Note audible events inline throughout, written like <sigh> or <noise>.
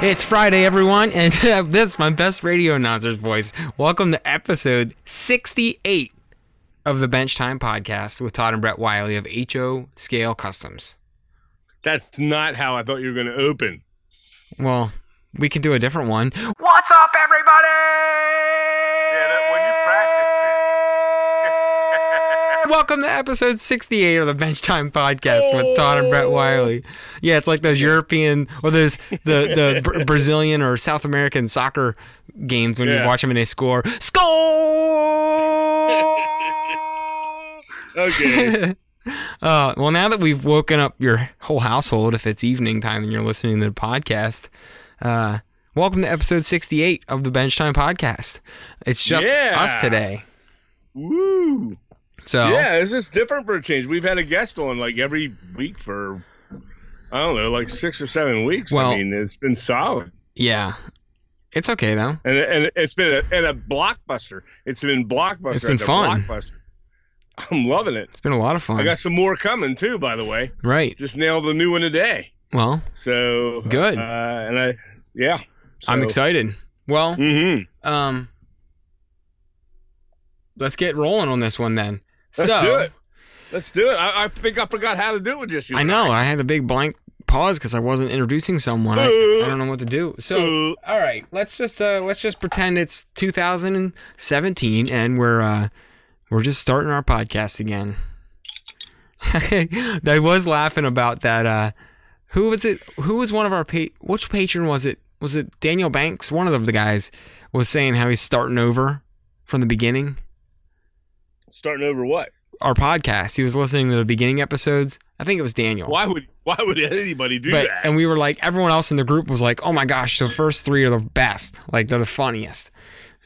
It's Friday, everyone, and <laughs> this is my best radio announcer's voice. Welcome to episode 68 of the Bench Time Podcast with Todd and Brett Wiley of HO Scale Customs. That's not how I thought you were going to open. Well, we can do a different one. What's up, everybody? Yeah, that, when you practice Welcome to episode 68 of the Bench Time Podcast with Todd and Brett Wiley. Yeah, it's like those European or those the the <laughs> Br- Brazilian or South American soccer games when you watch them and they score. Score! Okay. <laughs> uh, well, now that we've woken up your whole household, if it's evening time and you're listening to the podcast, uh, welcome to episode 68 of the Bench Time Podcast. It's just Yeah. us today. Woo. So, Yeah, it's just different for a change. We've had a guest on like every week for, I don't know, like six or seven weeks. Well- I mean, it's been solid. yeah. It's okay, though. And, and it's been a, and a blockbuster. It's been blockbuster. It's been fun. Blockbuster. I'm loving it. It's been a lot of fun. I got some more coming too, by the way. right. Just nailed a new one today. Well, So Good. Uh, and I, yeah. I'm excited. Well, Mm-hmm. um, let's get rolling on this one then. Let's so, do it. Let's do it. I, I think I forgot how to do it with just you. I know I had a big blank pause because I wasn't introducing someone. I, I don't know what to do. So, Uh, all right, let's just uh, let's just pretend it's 2017 and we're uh, we're just starting our podcast again. <laughs> I was laughing about that. Uh, who was it? Who was one of our pa- which patron was it? Was it Daniel Banks? One of the guys was saying how he's starting over from the beginning. Starting over what? Our podcast. He was listening to the beginning episodes. I think it was Daniel. Why would why would anybody do but that? and we were like everyone else in the group was like oh my gosh the first three are the best like they're the funniest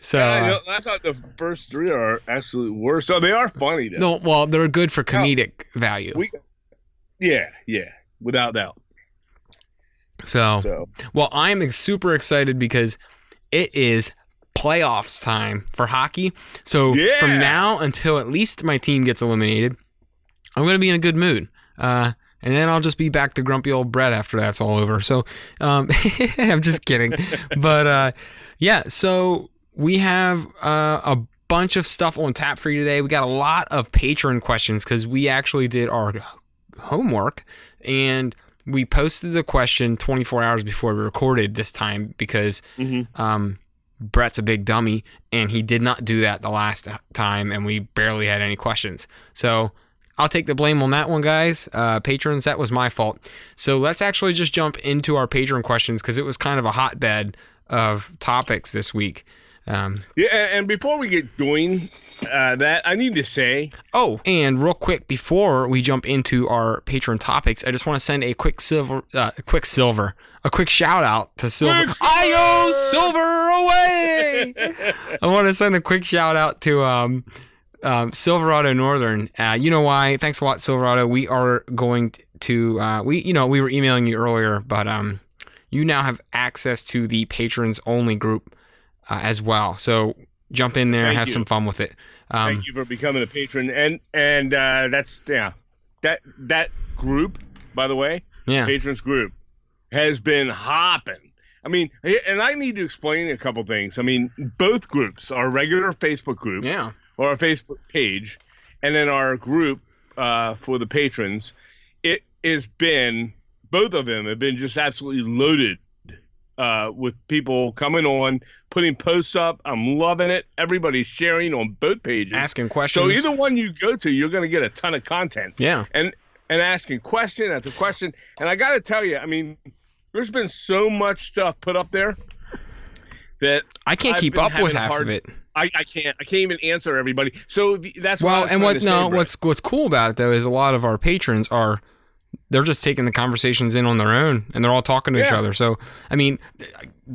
so Yeah, I, I thought the first three are absolute worst. So oh, they are funny though. no well they're good for comedic value We- Yeah, yeah, without doubt. so So well i'm super excited because it is playoffs time for hockey so Yeah. from now until at least my team gets eliminated i'm going to be in a good mood uh and then I'll just be back to grumpy old Brett after that's all over. So, um, <laughs> I'm just kidding. but uh, yeah, so we have uh, a bunch of stuff on tap for you today. We got a lot of patron questions because we actually did our homework and we posted the question 24 hours before we recorded this time because Mhm. um, Brett's a big dummy and he did not do that the last time and we barely had any questions. So I'll take the blame on that one, guys. Uh, patrons, that was my fault. So let's actually just jump into our patron questions because it was kind of a hotbed of topics this week. Um, yeah, and, before we get doing uh, that, I need to say, Oh, and real quick before we jump into our patron topics, I just want to send a quick silver, uh, a quick silver, a quick shout out to Silver. Quick Io Silver away! <laughs> I want to send a quick shout out to um, um, Silverado Northern. Uh, you know why? Thanks a lot, Silverado. We are going to uh, we you know we were emailing you earlier, but um, you now have access to the patrons only group uh, as well. So jump in there, Thank have you. some fun with it. Um, thank you for becoming a patron, and and uh, that's yeah, that that group, by the way, yeah. patrons group has been hopping. I mean, and I need to explain a couple things. I mean, both groups, our regular Facebook group Yeah. or our Facebook page, and then our group uh, for the patrons, it has been both of them have been just absolutely loaded uh, with people coming on, putting posts up. I'm loving it. Everybody's sharing on both pages. Asking questions. so either one you go to, you're going to get a ton of content Yeah. and and asking question after question. And I got to tell you, I mean, there's been so much stuff put up there that I can't I've keep up with half hard- of it. I, I can't I can't even answer everybody. So the, that's what Well, was and what say, no, Brett. what's what's cool about it though is a lot of our patrons are they're just taking the conversations in on their own and they're all talking to each other. So, I mean,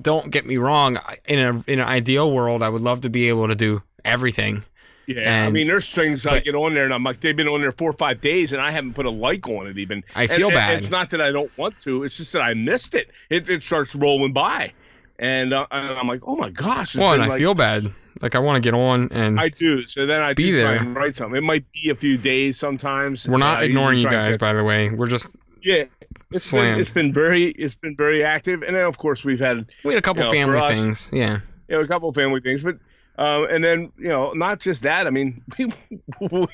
don't get me wrong, in a in an ideal world, I would love to be able to do everything. Yeah, I mean, there's things I get on there, and I'm like, they've been on there four or five days, and I haven't put a like on it even. I feel and bad. It's not that I don't want to; it's just that I missed it. It, it starts rolling by, and, uh, and I'm like, oh my gosh! Well, and I like- feel bad. Like I want to get on and I do. So then I Be do try there. and write something. It might be a few days sometimes. we're not Uh, ignoring you guys, by the way. We're just Yeah, it's been, it's been very it's been very active, and then of course we've had We had a couple You know, family us- things. Yeah. you know a couple of family things, but um, and then you know not just that. I mean, we <laughs> we,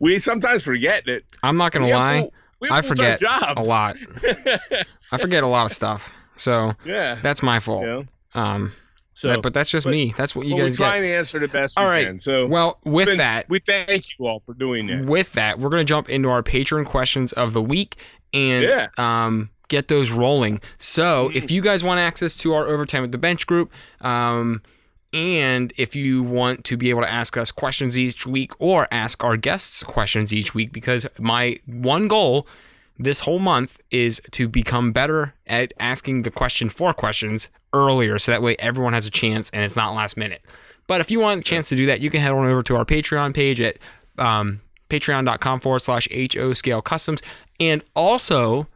we sometimes forget that I'm not gonna we lie. full- we have I forget jobs. a lot. <laughs> I forget a lot of stuff. So yeah. that's my fault. You know? Um, So but, but that's just but- me. That's what you but guys we're trying get. to answer the best All we right. can. So Well, with been- that, we thank you all for doing that. with that, we're gonna jump into our patron questions of the week and Yeah. um, get those rolling. So Mm. if you guys want access to our overtime with the bench group, um, and if you want to be able to ask us questions each week or ask our guests questions each week, because my one goal this whole month is to become better at asking the question for questions earlier so that way everyone has a chance and it's not last minute. But if you want a chance to do that, you can head on over to our Patreon page at um, patreon.com forward slash HO scale customs. And also,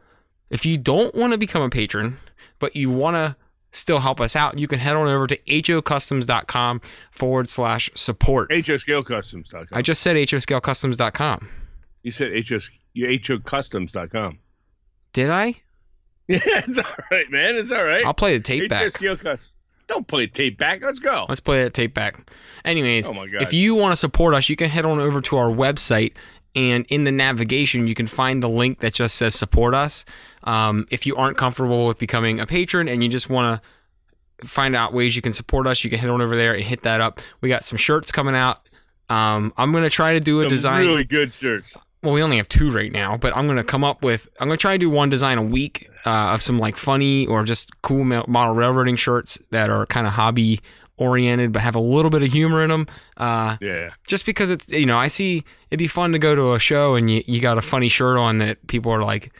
if you don't want to become a patron, but you want to still help us out, you can head on over to hocustoms.com forward slash support. H O Scale HOScalecustoms.com. I just said hoscalecustoms.com. you said HS, HOcustoms.com. Did I? Yeah, <laughs> it's all right, man. It's all right. I'll play the tape back. Don't play tape back. Let's go. Let's play that tape back. Anyways, Oh my God. if you want to support us, you can head on over to our website, and in the navigation, you can find the link that just says support us. Um, if you aren't comfortable with becoming a patron and you just want to find out ways you can support us, you can head on over there and hit that up. We got some shirts coming out. Um, I'm gonna try to do a design. really good shirts. Well, we only have two right now, but I'm gonna come up with. I'm gonna try to do one design a week uh, of some like funny or just cool model railroading shirts that are kind of hobby oriented, but have a little bit of humor in them. Uh, Yeah. just because it's you know I see it'd be fun to go to a show and you, you got a funny shirt on that people are like,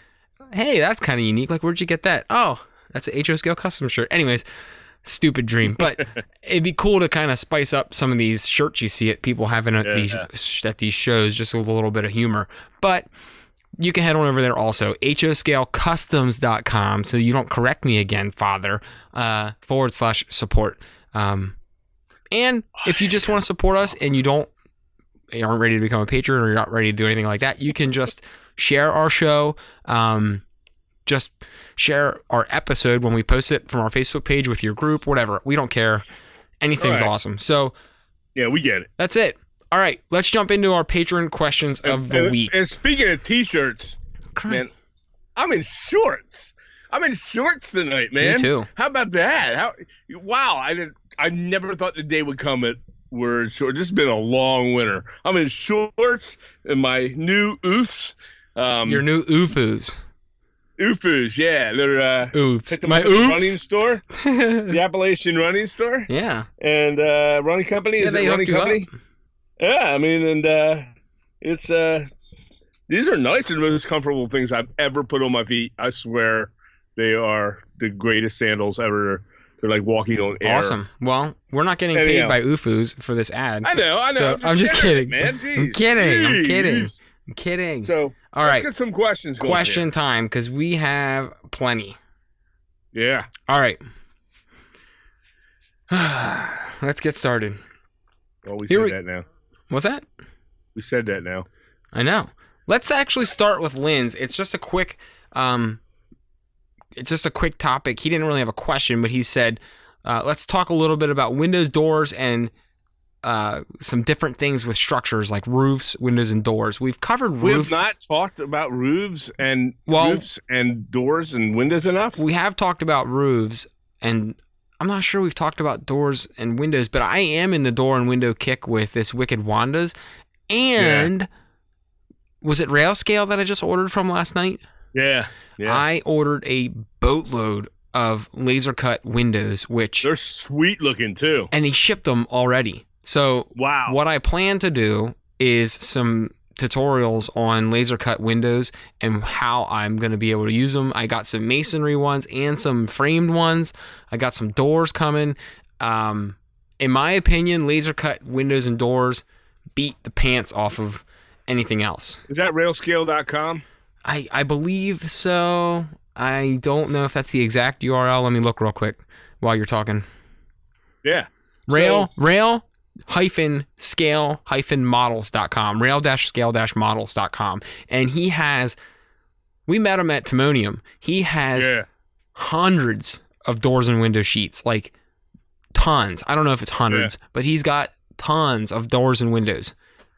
hey, that's kind of unique. Like, where'd you get that? Oh, that's a HO scale custom shirt. Anyways, stupid dream, but <laughs> it'd be cool to kind of spice up some of these shirts you see at people having at Yeah. these at these shows, just with a little bit of humor. But you can head on over there also, hoscalecustoms.com, so you don't correct me again, Father, uh, forward slash support. Um, and if you just want to support us and you don't you aren't ready to become a patron or you're not ready to do anything like that, you can just share our show. Um, just share our episode when we post it from our Facebook page with your group, whatever. We don't care. Anything's right. awesome. So Yeah, we get it. that's it. All right, let's jump into our patron questions of the and, week. And speaking of t-shirts, man, I'm in shorts. I'm in shorts tonight, man. Me too. How about that? How? Wow, I did. I never thought the day would come at where it's short. This has been a long winter. I'm in shorts and my new oofs. Um, Your new OOFOS. Oofus, yeah, they're uh, Oops. My up the running store, <laughs> the Appalachian Running Store, yeah. and uh, running company. Yeah, Is it running company? Yeah, I mean, and uh, it's uh, these are nice and most comfortable things I've ever put on my feet. I swear, they are the greatest sandals ever. They're like walking on air. Awesome. Well, we're not getting Anyhow. paid by OOFOS for this ad. I know, I know. So, I'm just sharing, kidding. man. I'm Jeez. kidding, I'm kidding. I'm kidding. So, All let's right. get some questions. Going Question time because we have plenty. Yeah. All right. <sighs> Let's get started. Well, we Here said we- that now. What's that? We said that now. I know. Let's actually start with Lynn's. It's just a quick um it's just a quick topic. He didn't really have a question, but he said, uh, let's talk a little bit about windows, doors, and uh, some different things with structures like roofs, windows, and doors. We've covered We have not talked about roofs and Well- roofs and doors and windows enough. we have talked about roofs, and I'm not sure we've talked about doors and windows, but I am in the door and window kick with this Wicked Wandas. And was it Rail Scale that I just ordered from last night? Yeah. Yeah. I ordered a boatload of laser cut windows, which They're sweet looking too. and he shipped them already. So Wow. what I plan to do is some tutorials on laser cut windows and how I'm going to be able to use them. I got some masonry ones and some framed ones. I got some doors coming. Um, in my opinion, laser cut windows and doors beat the pants off of anything else. Is that railscale.com? I, I believe so. I don't know if that's the exact URL. Let me look real quick while you're talking. Yeah. Rail rail hyphen scale hyphen models.com rail dash scale dash models.com and he has We met him at Timonium. He has Yeah. hundreds of doors and window sheets, like tons. I don't know if it's hundreds, but he's got tons of doors and windows.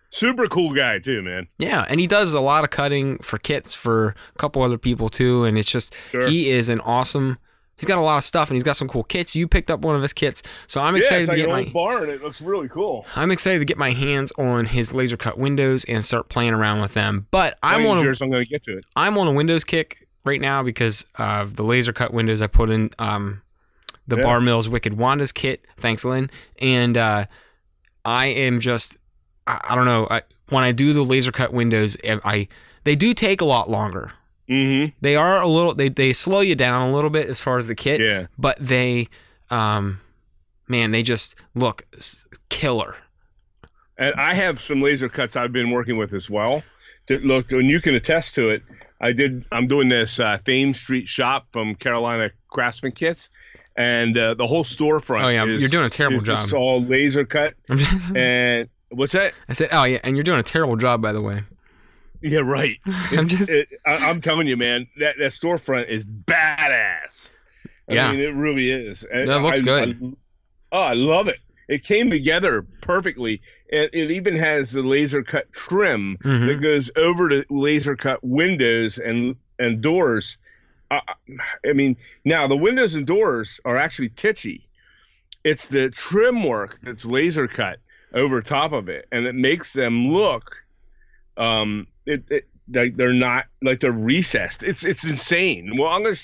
Super cool guy too, man. Yeah, and he does a lot of cutting for kits for a couple other people too, and it's just Sure. he is an awesome. He's got a lot of stuff, and he's got some cool kits. You picked up one of his kits, so I'm yeah, excited it's to like get an my. old barn. It looks really cool. I'm excited to get my hands on his laser cut windows and start playing around with them. But I'm on a, I'm going to get to it. I'm on a Windows kick right now because of the laser cut windows I put in um, the Yeah. Bar Mills Wicked Wanda's kit. Thanks, Lynn. And uh, I am just, I, I don't know. I, when I do the laser cut windows, I they do take a lot longer. Mm-hmm. They are a little, they, they slow you down a little bit as far as the kit, Yeah. but they, um, man, they just look killer. And I have some laser cuts I've been working with as well. That look, and you can attest to it. I did. I'm doing this uh, Fame Street shop from Carolina Craftsman Kits, and uh, the whole storefront. Oh, yeah, is, you're doing a terrible is job. all laser cut. <laughs> And what's that? I said, oh yeah, and you're doing a terrible job, by the way. Yeah, right. <laughs> I'm just, it, I, I'm telling you, man, that that storefront is badass. I Yeah. mean, it really is. And That looks I- good. I- oh, I love it. It came together perfectly. It, it even has the laser cut trim Mhm. that goes over to laser cut windows and and doors. I, I mean, now the windows and doors are actually titchy. It's the trim work that's laser cut over top of it, and it makes them look, um, it, it like they're not like they're recessed. It's it's insane. Well, I'm gonna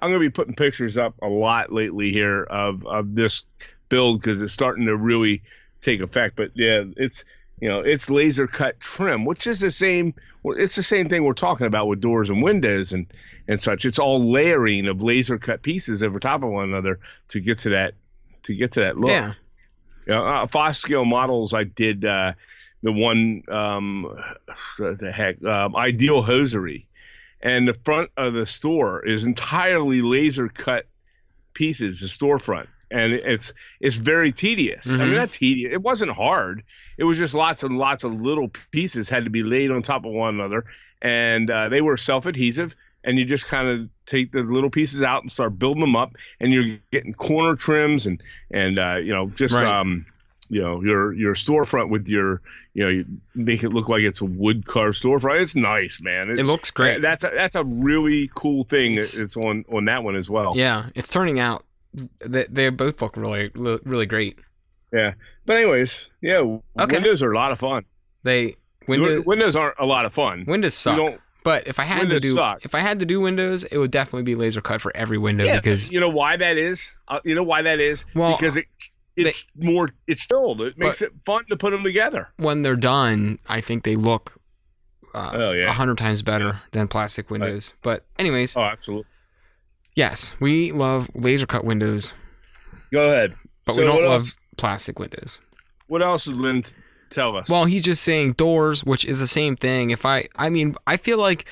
I'm gonna be putting pictures up a lot lately here of of this build because it's starting to really take effect. But yeah, it's you know it's laser cut trim, which is the same. well, It's the same thing we're talking about with doors and windows and and such. It's all layering of laser cut pieces over top of one another to get to that to get to that look. yeah. Yeah, uh, FOS scale models. I did uh, the one, um, <sighs> the heck, um, Ideal Hosiery, and the front of the store is entirely laser cut pieces. The storefront, and it's it's very tedious. I Mhm. mean, not tedious. It wasn't hard. It was just lots and lots of little pieces had to be laid on top of one another, and uh, they were self adhesive. And you just kind of take the little pieces out and start building them up, and you're getting corner trims and and uh, you know just Right. um you know your your storefront with your you know you make it look like it's a wood carved storefront. It's nice, man. It- It looks great. That's a, that's a really cool thing. It's- It's, on on that one as well. Yeah, it's turning out. They, they both look really, really great. Yeah, but anyways, yeah, Okay. Windows are a lot of fun. They Windows, Windows aren't a lot of fun. Windows suck. But if I had Windows to do suck. if I had to do Windows, it would definitely be laser cut for every window Yeah, because you know why that is. Uh, you know why that is. well because it it's more it's filled. It makes it fun to put them together. when they're done, I think they look uh, Oh, yeah. a hundred times better than plastic windows. But anyways, Oh, absolutely. yes, we love laser cut windows, Go ahead. but So we don't love else- plastic windows. What else did Lynn tell us? Well, he's just saying doors, which is the same thing. If I, I mean, I feel like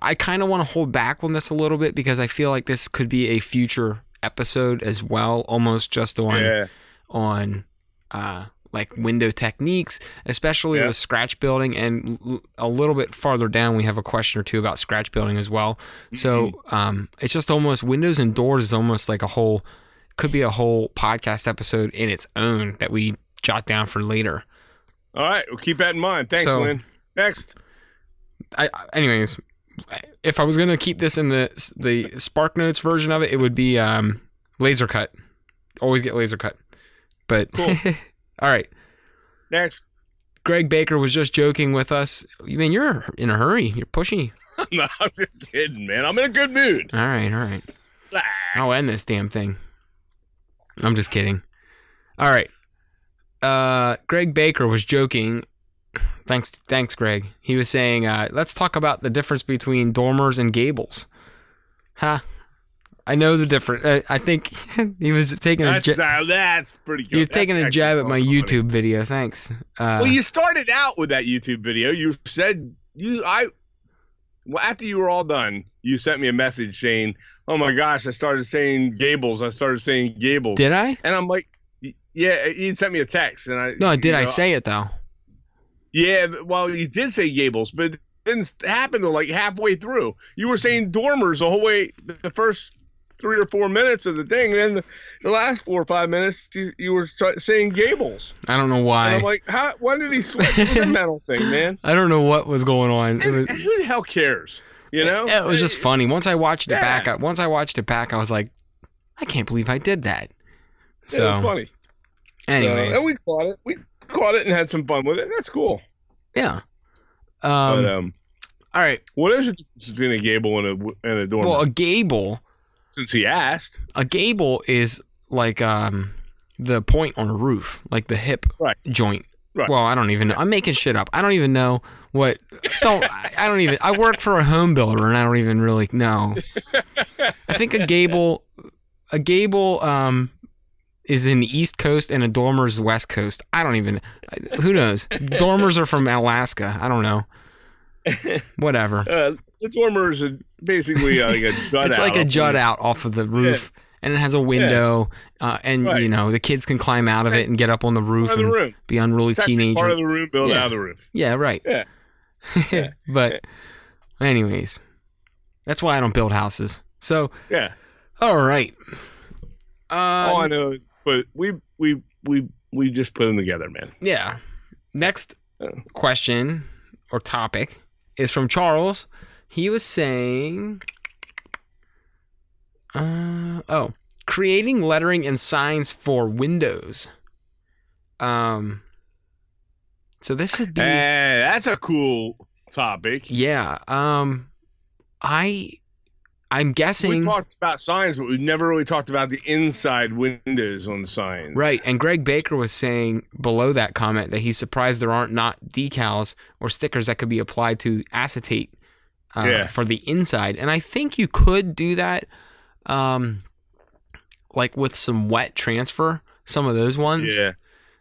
I kind of want to hold back on this a little bit because I feel like this could be a future episode as well, almost just on yeah, on uh, like window techniques, especially Yeah. with scratch building. And l- a little bit farther down, we have a question or two about scratch building as well. So um, it's just almost windows and doors is almost like a whole, could be a whole podcast episode in its own that we jot down for later. all right. We'll keep that in mind. Thanks, So- Lynn. Next. I, I- anyways, if I was gonna keep this in the the Spark Notes version of it, it would be um, laser cut. Always get laser cut. But Cool. <laughs> all right. Next. Greg Baker was just joking with us. You mean you're in a hurry? You're pushy. <laughs> no, I'm just kidding, man. I'm in a good mood. All right, all right. Relax. I'll end this damn thing. I'm just kidding. All right. Uh, Greg Baker was joking. Thanks, thanks, Greg. He was saying, uh, "Let's talk about the difference between dormers and gables." Huh? I know the difference. Uh, I think <laughs> he was taking a That's ja- uh, that's pretty good. he was That's taking a jab at my funny. YouTube video. Thanks. Uh, Well, you started out with that YouTube video. You said you I well after you were all done, you sent me a message saying, "Oh my gosh, I started saying Gables. I started saying Gables." did I? and I'm like, "Yeah." You sent me a text, and I No, did you I say it though? Yeah, well, you did say Gables, but it didn't happen like halfway through. You were saying dormers the whole way, the first three or four minutes of the thing, and then the, the last four or five minutes you, you were try, saying gables. I don't know And why. I'm like, how? When did he switch? It was a mental thing, man. <laughs> I don't know what was going on. And, was, and who the hell cares? You know? it was just funny. Once I watched it Yeah. back, I, once I watched it back, I was like, I can't believe I did that. it was So, funny. So, anyways, and we caught it. We caught it and had some fun with it. That's cool. yeah. Um, but um, all right. what is the difference between a gable and a and a dormer? Well, a gable, Since he asked, a gable is like um the point on a roof, like the hip Right. joint. Right. Well, I don't even know. I'm making shit up. I don't even know what. Don't. I don't even. I work for a home builder, and I don't even really know. I think a gable, a gable, um, is in the East Coast, and a dormer is West Coast. I don't even. Who knows? Dormers are from Alaska. I don't know. <laughs> Whatever. uh, the dormer is basically uh, like a <laughs> jut it's out. like a jut out off of the roof, and it has a window, uh, and Right. you know the kids can climb out of it and get up on the roof the and room. be unruly It's actually part of the room built Yeah. out of the roof. yeah, right. Yeah. <laughs> Yeah. but, anyways, that's why I don't build houses. So, Yeah. all right. Uh, All I know is, but we we we we just put them together, man. Yeah. Next question or topic is from Charles. He was saying, uh, oh, creating lettering and signs for Windows. Um, so this would be, Hey, that's a cool topic. yeah. Um, I, I'm guessing We talked about signs, but we've never really talked about the inside windows on signs. Right, and Greg Baker was saying below that comment that he's surprised there aren't not decals or stickers that could be applied to acetate uh, Yeah. for the inside, and I think you could do that, um, like with some wet transfer, some of those ones. Yeah.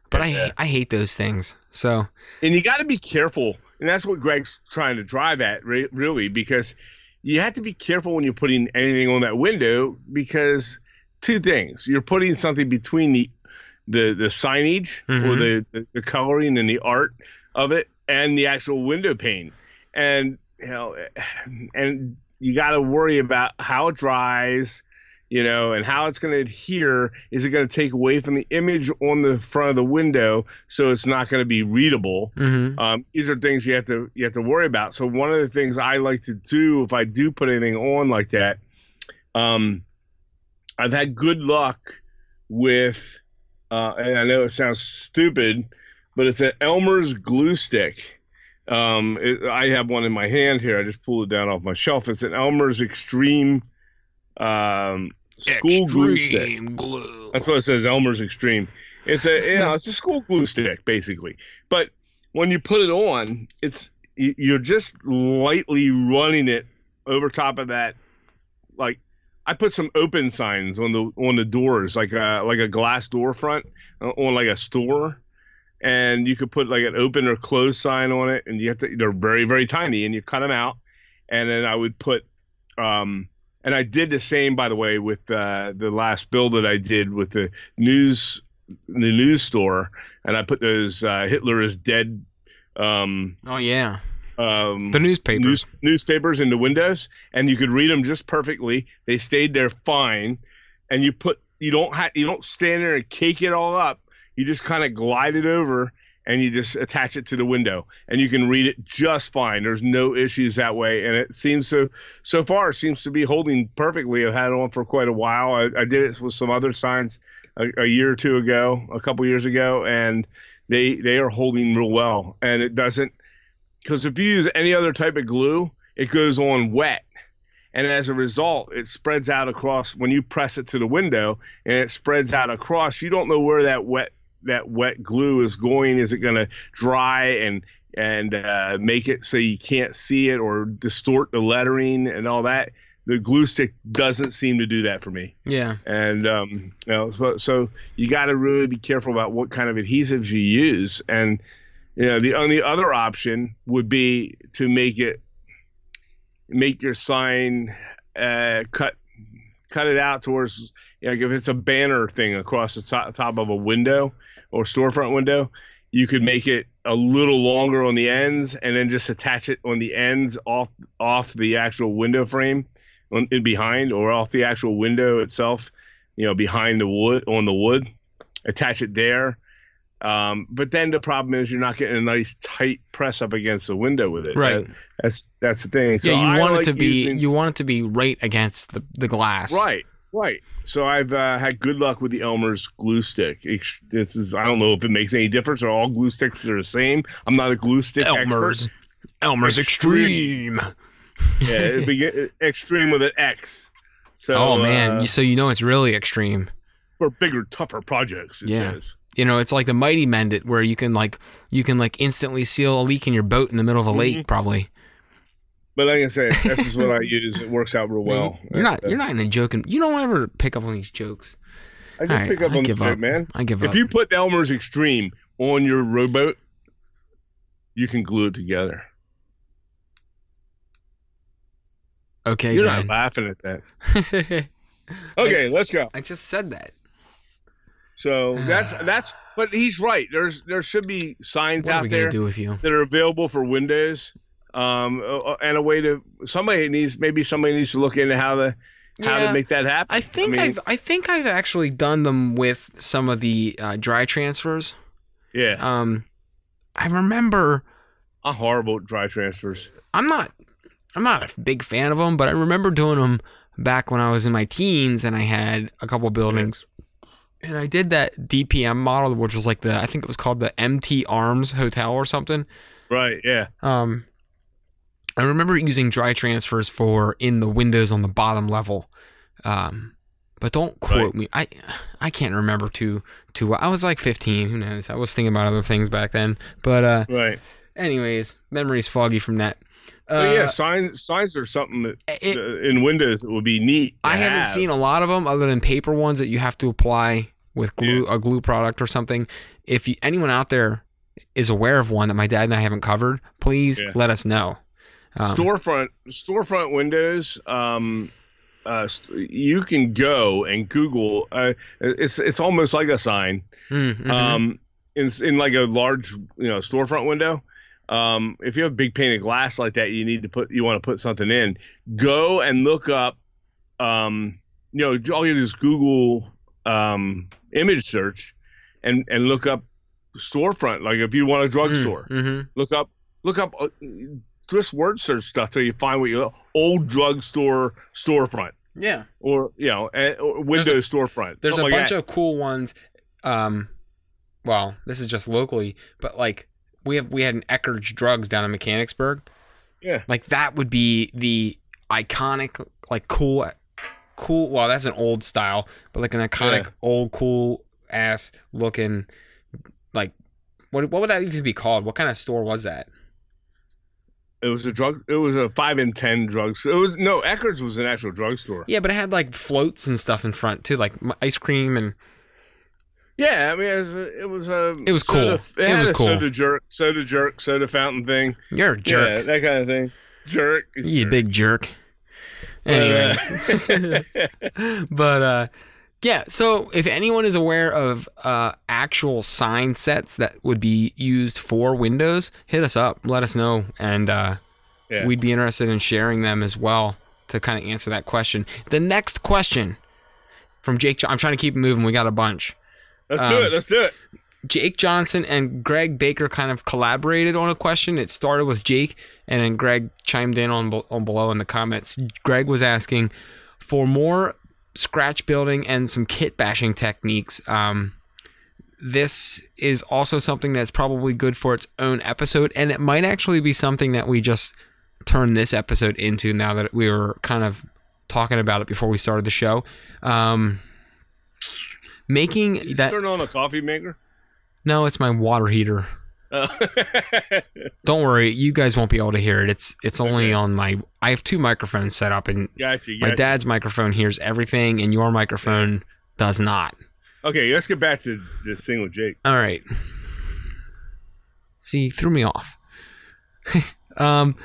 but yeah. I I hate those things. So And you got to be careful. And that's what Greg's trying to drive at, re- really, because you have to be careful when you're putting anything on that window because two things. You're putting something between the the, the signage or Mhm. the, the, the coloring and the art of it and the actual window pane. And, you know, and you got to worry about how it dries, you know, and how it's going to adhere. Is it going to take away from the image on the front of the window so it's not going to be readable? mhm. Um, these are things you have to you have to worry about. So one of the things I like to do if I do put anything on like that, um, I've had good luck with, uh, and I know it sounds stupid, but it's an Elmer's glue stick. Um, it, I have one in my hand here. I just pulled it down off my shelf. It's an Elmer's Extreme um, school glue stick. Glue. That's what it says. Elmer's Extreme. It's a you know it's a school glue stick basically. But when you put it on, it's you- you're just lightly running it over top of that. Like I put some open signs on the on the doors, like a like a glass door front uh, on like a store, and you could put like an open or closed sign on it, and you have to. They're very very tiny, and you cut them out, and then I would put. um and I did the same, by the way, with uh, the last build that I did with the news, the news store, and I put those uh, Hitler is dead um, Oh yeah, um, the newspapers, news, newspapers in the windows, and you could read them just perfectly. They stayed there fine, and you put you don't have you don't stand there and cake it all up. You just kind of glide it over, and you just attach it to the window, and you can read it just fine. There's no issues that way, and it seems so so far it seems to be holding perfectly. I've had it on for quite a while. I, I did it with some other signs a, a year or two ago, a couple years ago, and they they are holding real well, and it doesn't because if you use any other type of glue, it goes on wet. And as a result, it spreads out across when you press it to the window and it spreads out across. You don't know where that wet that wet glue is going. Is it going to dry and and uh, make it so you can't see it or distort the lettering and all that? The glue stick doesn't seem to do that for me yeah, and um, you know, so, so you got to really be careful about what kind of adhesives you use. And you know, the only other option would be to make it make your sign uh, cut cut it out towards you know, if it's a banner thing across the top, top of a window or storefront window, you could make it a little longer on the ends, and then just attach it on the ends off off the actual window frame, on in behind or off the actual window itself. You know, behind the wood on the wood, attach it there. Um, but then the problem is you're not getting a nice tight press up against the window with it. Right. That- that's that's the thing. So yeah, you I want like it to be using- you want it to be right against the, the glass. Right, right. So I've uh, had good luck with the Elmer's glue stick. This is I don't know if it makes any difference or all glue sticks are the same. I'm not a glue stick Elmer's expert. Elmer's Extreme. Extreme. Yeah, it begin, <laughs> extreme with an X. So oh man, uh, so you know it's really extreme. for bigger, tougher projects. It Yeah. says. You know, it's like the Mighty Mend It, where you can like you can like instantly seal a leak in your boat in the middle of a lake, Mhm. probably. But like I said, this is what I use. It works out real well. <laughs> You're not Uh, you're not in a joking. You don't ever pick up on these jokes. I All right, pick up I on the joke, man. I give up. If you put Elmer's Extreme on your rowboat, you can glue it together. okay, You're not laughing at that. <laughs> Okay, let's go. I just said that. So that's <sighs> that's. But he's right. There's there should be signs What out there do with you? that are available for Windows, um, uh, and a way to somebody needs maybe somebody needs to look into how to how Yeah. to make that happen. I think mean, I've I think I've actually done them with some of the uh, dry transfers. yeah, Um, I remember I'm horrible dry transfers. I'm not I'm not a big fan of them, but I remember doing them back when I was in my teens and I had a couple buildings. And I did that DPM model, which was like the I think it was called the MT Arms Hotel or something. Right? Yeah. Um, I remember using dry transfers for in the windows on the bottom level. Um, but don't quote me. I I can't remember too too well. I was like 15. Who knows? I was thinking about other things back then. But uh, Right. anyways, memories foggy from that. Uh, yeah, signs signs are something that it- uh, in Windows it would be neat. I haven't have. seen a lot of them other than paper ones that you have to apply with glue, a glue product or something. If you, anyone out there is aware of one that my dad and I haven't covered, please Yeah. let us know. Um, storefront storefront windows. Um, uh, you can go and Google. Uh, it's it's almost like a sign. mm, mhm. um, in in like a large you know storefront window. Um, if you have big painted glass like that, you need to put you want to put something in. Go and look up. Um, you know, all you do is Google um, image search, and and look up storefront. Like if you want a drugstore, Mm, mhm. look up look up uh, just word search stuff till you find what you old drugstore storefront Yeah, or you know or Windows storefront. there's a something like bunch that. of cool ones. Um, well, this is just locally, but like we have we had an Eckerd's Drugs down in Mechanicsburg. Yeah. like that would be the iconic, like cool, cool. Well, that's an old style, but like an iconic Yeah. old cool ass looking, like what what would that even be called? What kind of store was that? It was a drug. It was a five and ten drugs. It was no Eckerd's was an actual drugstore. Yeah, but it had like floats and stuff in front too, like ice cream and Yeah, I mean, it was a, it was a. It was soda- cool. It, was cool. Soda jerk, soda jerk, soda fountain thing. you're a Yeah, jerk. that kind of thing. Jerk. you jerk. big jerk. Anyways. Uh, but uh <laughs> <laughs> yeah so if anyone is aware of uh actual sign sets that would be used for windows hit us up let us know and uh Yeah. we'd be interested in sharing them as well to kind of answer that question the next question from jake i'm trying to keep moving we got a bunch let's um, do it. Let's do it. Jake Johnson and Greg Baker kind of collaborated on a question. It started with Jake, and then Greg chimed in on, on below in the comments. Greg was asking for more scratch building and some kit bashing techniques. Um, this is also something that's probably good for its own episode, and it might actually be something that we just turn this episode into now that we were kind of talking about it before we started the show. Um, making that turn on a coffee maker. no, it's my water heater. Oh. <laughs> Don't worry, you guys won't be able to hear it. It's it's only Okay. on my. I have two microphones set up, and gotcha. my dad's microphone hears everything, and your microphone does not. Okay, let's get back to this thing with Jake. All right. See, you threw me off. <laughs> um,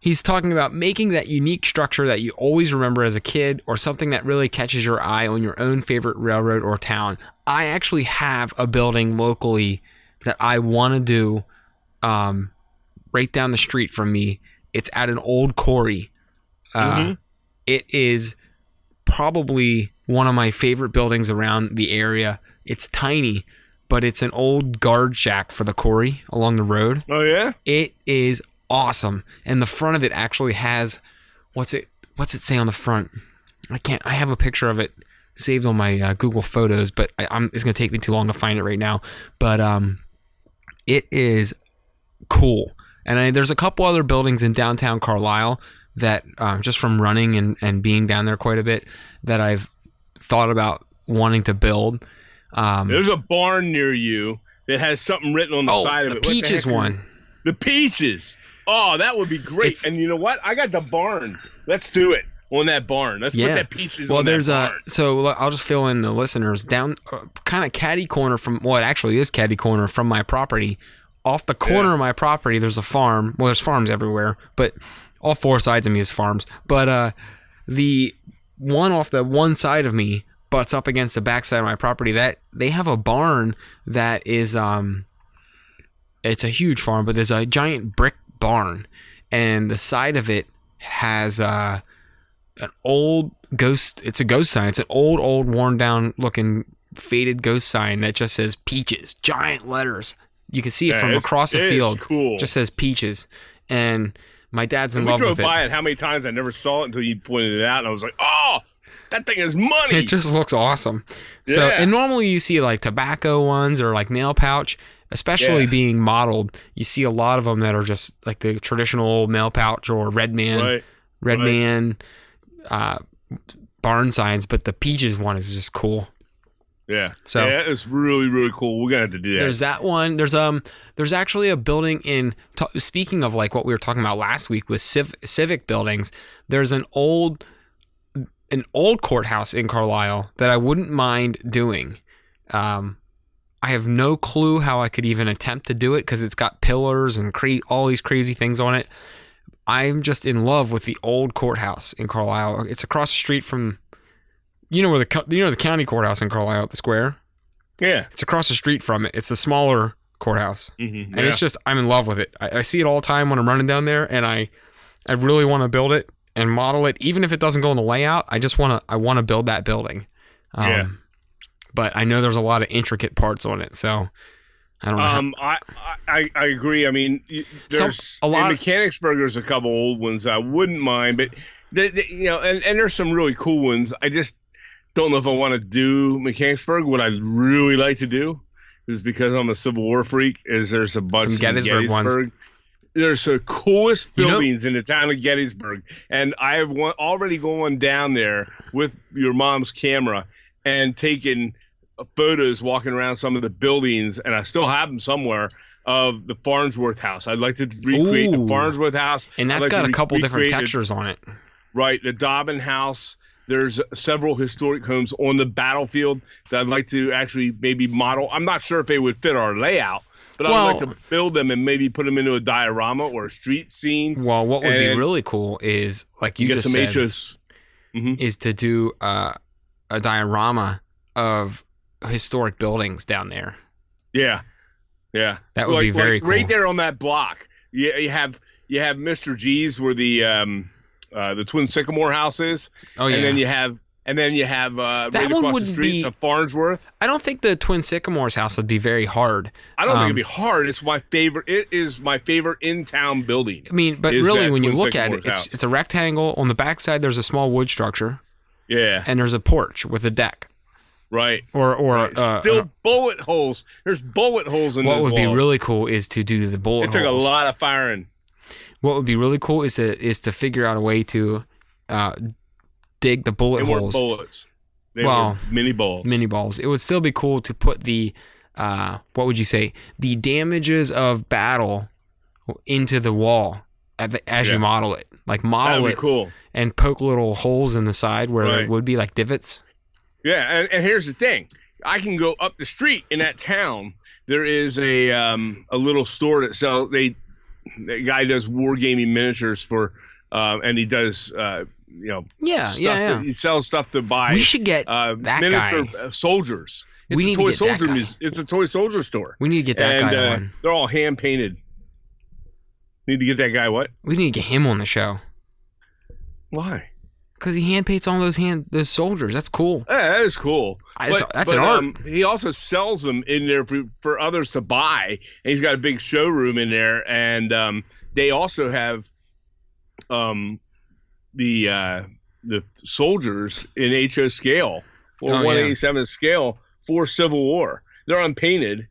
he's talking about making that unique structure that you always remember as a kid, or something that really catches your eye on your own favorite railroad or town. I actually have a building locally that I want to do um, right down the street from me. It's at an old quarry. Uh, Mhm. It is probably one of my favorite buildings around the area. It's tiny, but it's an old guard shack for the quarry along the road. Oh yeah. It is awesome, and the front of it actually has what's it what's it say on the front? I can't. I have a picture of it saved on my uh, Google Photos, but I, I'm, it's going to take me too long to find it right now. But um, it is cool, and I, there's a couple other buildings in downtown Carlisle that um, just from running and and being down there quite a bit that I've thought about wanting to build. Um, There's a barn near you that has something written on the oh, side of the it. Peaches is one. The peaches. Oh, that would be great. It's- and you know what? I got the barn. Let's do it on that barn. Let's Yeah. put that peaches Well, on there's that a so I'll just fill in the listeners down uh, kind of caddy corner from well, actually is caddy corner from my property. Off the corner Yeah. of my property, there's a farm. Well, there's farms everywhere, but all four sides of me is farms. But uh, the one off the one side of me butts up against the backside of my property. That they have a barn that is um, it's a huge farm, but there's a giant brick barn, and the side of it has uh an old ghost it's a ghost sign it's an old old worn down looking faded ghost sign that just says peaches giant letters you can see it Yeah, from across the field cool. just says peaches and my dad's in And love with it We drove by it how many times I never saw it until you pointed it out, and I was like, "Oh, that thing is money." it just looks awesome so and normally you see like tobacco ones or like Mail Pouch especially Yeah. being modeled you see a lot of them that are just like the traditional old Mail Pouch or red man right. red right. man uh barn signs but the peaches one is just cool Yeah. So- yeah, it's really really cool. We're gonna have to do that. There's that one. There's um. There's actually a building in. T- speaking of like what we were talking about last week with civ- civic buildings, there's an old, an old courthouse in Carlisle that I wouldn't mind doing. Um, I have no clue how I could even attempt to do it because it's got pillars and cra- all these crazy things on it. I'm just in love with the old courthouse in Carlisle. It's across the street from, you know where the you know the county courthouse in Carlisle the square. yeah. It's across the street from it. It's a smaller courthouse, Mm-hmm. and it's just I'm in love with it. I, I see it all the time when I'm running down there, and I I really want to build it and model it, even if it doesn't go in the layout. I just want to I want to build that building. Um, Yeah. But I know there's a lot of intricate parts on it, so I don't know. how- Um, I, I I agree. I mean, there's a lot in of- Mechanicsburg. There's a couple old ones I wouldn't mind, but they, they- you know, and, and there's some really cool ones. I just don't know if I want to do Mechanicsburg. What I'd really like to do is because I'm a Civil War freak. Is there's a bunch Some of Gettysburg Gettysburg. ones. There's the coolest You know- buildings in the town of Gettysburg, and I have one, already gone down there with your mom's camera and taken photos walking around some of the buildings, and I still have them somewhere of the Farnsworth House. I'd like to recreate Ooh. the Farnsworth House. and that's like got a couple different textures on it. Right, the Dobbin House. There's several historic homes on the battlefield that I'd like to actually maybe model. I'm not sure if they would fit our layout, but I'd like to build them and maybe put them into a diorama or a street scene. Well, what would be really cool is like you just said, HOs. is to do uh, a diorama of historic buildings down there. Yeah, yeah. That would like, be very like Right there on that block. Yeah, you have you have Mr. G's where the um uh the Twin Sycamore House is, Oh yeah. and then you have and then you have uh That right one across the street be- Farnsworth. I don't think the Twin Sycamores house would be very hard. I don't think Um, it'd be hard. It's my favorite. It is my favorite in town building. I mean, but really, when you Twin look at it, it's it's a rectangle. On the backside, there's a small wood structure, Yeah, and there's a porch with a deck, right. or or right. uh, Still uh, bullet holes. There's bullet holes in what would be really cool is to do the bullet It took a lot of firing. What would be really cool is to is to figure out a way to uh, dig the bullet They weren't holes, bullets. They Well, minie balls. minie balls. It would still be cool to put the uh, what would you say the damages of battle into the wall at the, as Yeah. you model it, like model be it cool. and poke little holes in the side where Right. would be like divots. Yeah, and, and here's the thing: I can go up the street in that town. There is a um, a little store that sells. They the guy does wargaming miniatures for, um, and he does uh, you know Yeah, stuff. yeah, yeah. That, he sells stuff to buy. we should get uh, that miniature guy. uh, soldiers. It's We a need to toy that soldier. mus- It's a toy soldier store, we need to get that and guy uh, on. they're all hand painted. Need to get that guy what? We need to get him on the show Why? Because he hand paints all those hand those soldiers. That's cool. Yeah, that is cool. I- it's- that's an um, he also sells them in there for, for others to buy. And he's got a big showroom in there, and um, they also have um, the uh, the soldiers in HO scale or Oh, yeah. 187 scale for Civil War. They're unpainted.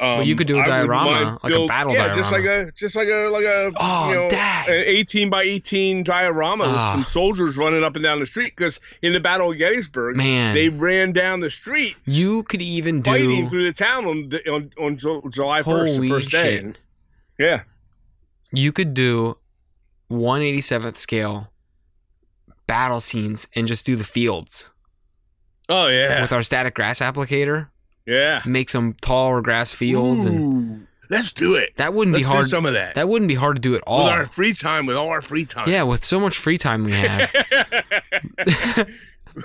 Um, you could do a diorama, like a battle yeah, just like a just like a like a Oh, you know, an 18 by 18 diorama with Ah. some soldiers running up and down the street because in the Battle of Gettysburg, Man, they ran down the streets you could even fighting do. through the town on the- on, on July 1st, the first day. shit! Yeah. You could do 187th scale battle scenes and just do the fields Oh yeah. with our static grass applicator. Yeah. Make some taller grass fields, and let's do it. that wouldn't Let's be hard. do some of that. That wouldn't be hard to do at all. with our free time, with all our free time. yeah, with so much free time we <laughs> have. <laughs>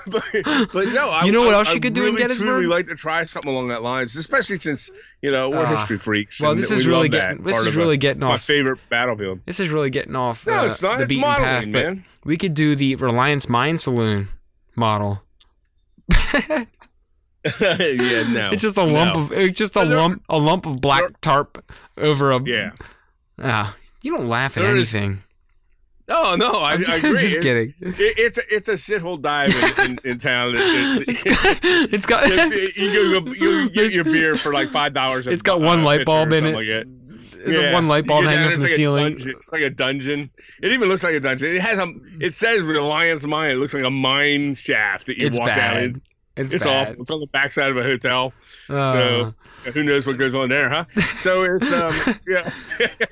but, but no, I, You know what I- else you I could do in really, Gettysburg? Truly like to try something along that lines, especially since you know we're Ah. history freaks. well, this we is really getting. This is really getting my favorite battlefield. This is really getting off No, uh, it's not. the It's beaten modeling, path. But man. we could do the Reliance Mine Saloon model. <laughs> <laughs> yeah, no. It's just a lump No. of. It's just a there- lump. A lump of black there- tarp over a. Yeah. Ah, you don't laugh at There is- anything. No, no, I, I'm I agree. just It- kidding. it- it's a, it's a shithole dive in, in, in town. It- it's it- got. <laughs> It's got. <laughs> you go, you get your beer for like five dollars. It's got one light bulb in it. Like it. There's a one light bulb down, hanging from it's the like ceiling. dungeon. It's like a dungeon. It even looks like a dungeon. It has a. It says Reliance Mine. It looks like a mine shaft that you It's walk down. bad. in. It's, It's bad. awful. It's on the backside of a hotel. Uh, so- Who knows what goes on there, huh? So it's um <laughs> yeah.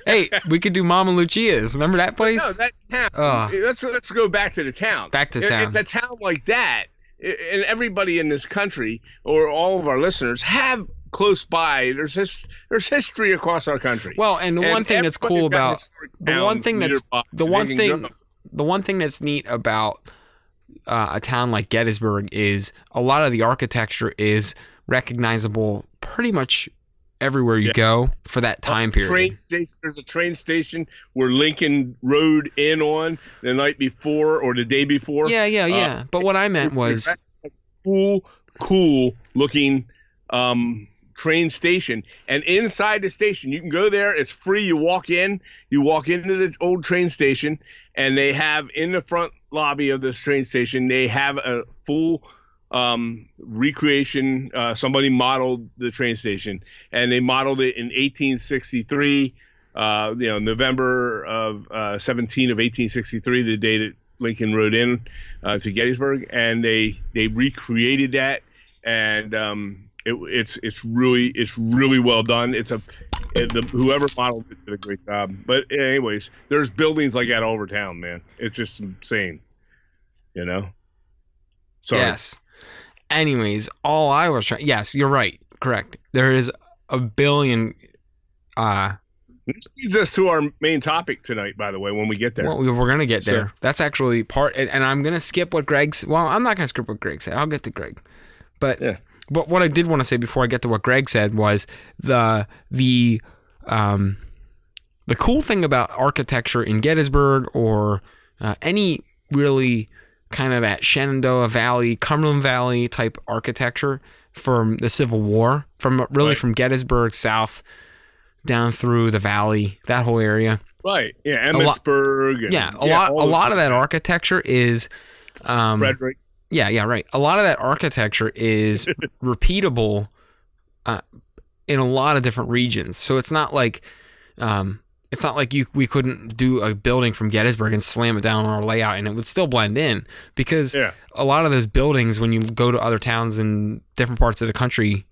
hey, we could do Mama Lucia's. Remember that place? No, that town. Ugh. Let's let's go back to the town. Back to town. It's a town like that, and everybody in this country or all of our listeners have close by. There's his, there's history across our country. well, and the And one thing that's cool about the one thing that's- the one thing the one thing that's neat about uh, a town like Gettysburg is a lot of the architecture is recognizable pretty much everywhere you Yeah. go for that time period. Train station. There's a train station where Lincoln rode in on the night before or the day before. yeah, yeah, yeah. but what I meant was cool, cool looking um, train station. And inside the station, you can go there. It's free. You walk in. You walk into the old train station, and they have in the front lobby of this train station, they have a full um, recreation. Uh, somebody modeled the train station, and they modeled it in 1863. Uh, you know, November of uh, 17 of 1863, the day that Lincoln rode in uh, to Gettysburg, and they they recreated that, and um, it, it's it's really it's really well done. It's a it, the, whoever modeled it did a great job. But anyways, there's buildings like that all over town, man. It's just insane, you know. Sorry. yes. Anyways, all I was trying yes, you're right. Correct. There is a billion uh This leads us to our main topic tonight, by the way, when we get there. Well, we- we're gonna get So- there. That's actually part, and, I'm gonna skip what Greg's. Well, I'm not gonna skip what Greg said. I'll get to Greg, but Yeah. But what I did want to say before I get to what Greg said was the the um the cool thing about architecture in Gettysburg or uh, any really kind of that Shenandoah Valley, Cumberland Valley type architecture from the Civil War, from really Right. from Gettysburg south down through the valley, that whole area. right? Yeah, lot- Emmitsburg. and- Yeah, a lot a lot of that architecture is um Frederick. Yeah, yeah, right. A lot of that architecture is <laughs> repeatable uh, in a lot of different regions. So it's not like um it's not like you we couldn't do a building from Gettysburg and slam it down on our layout and it would still blend in because Yeah. a lot of those buildings when you go to other towns in different parts of the country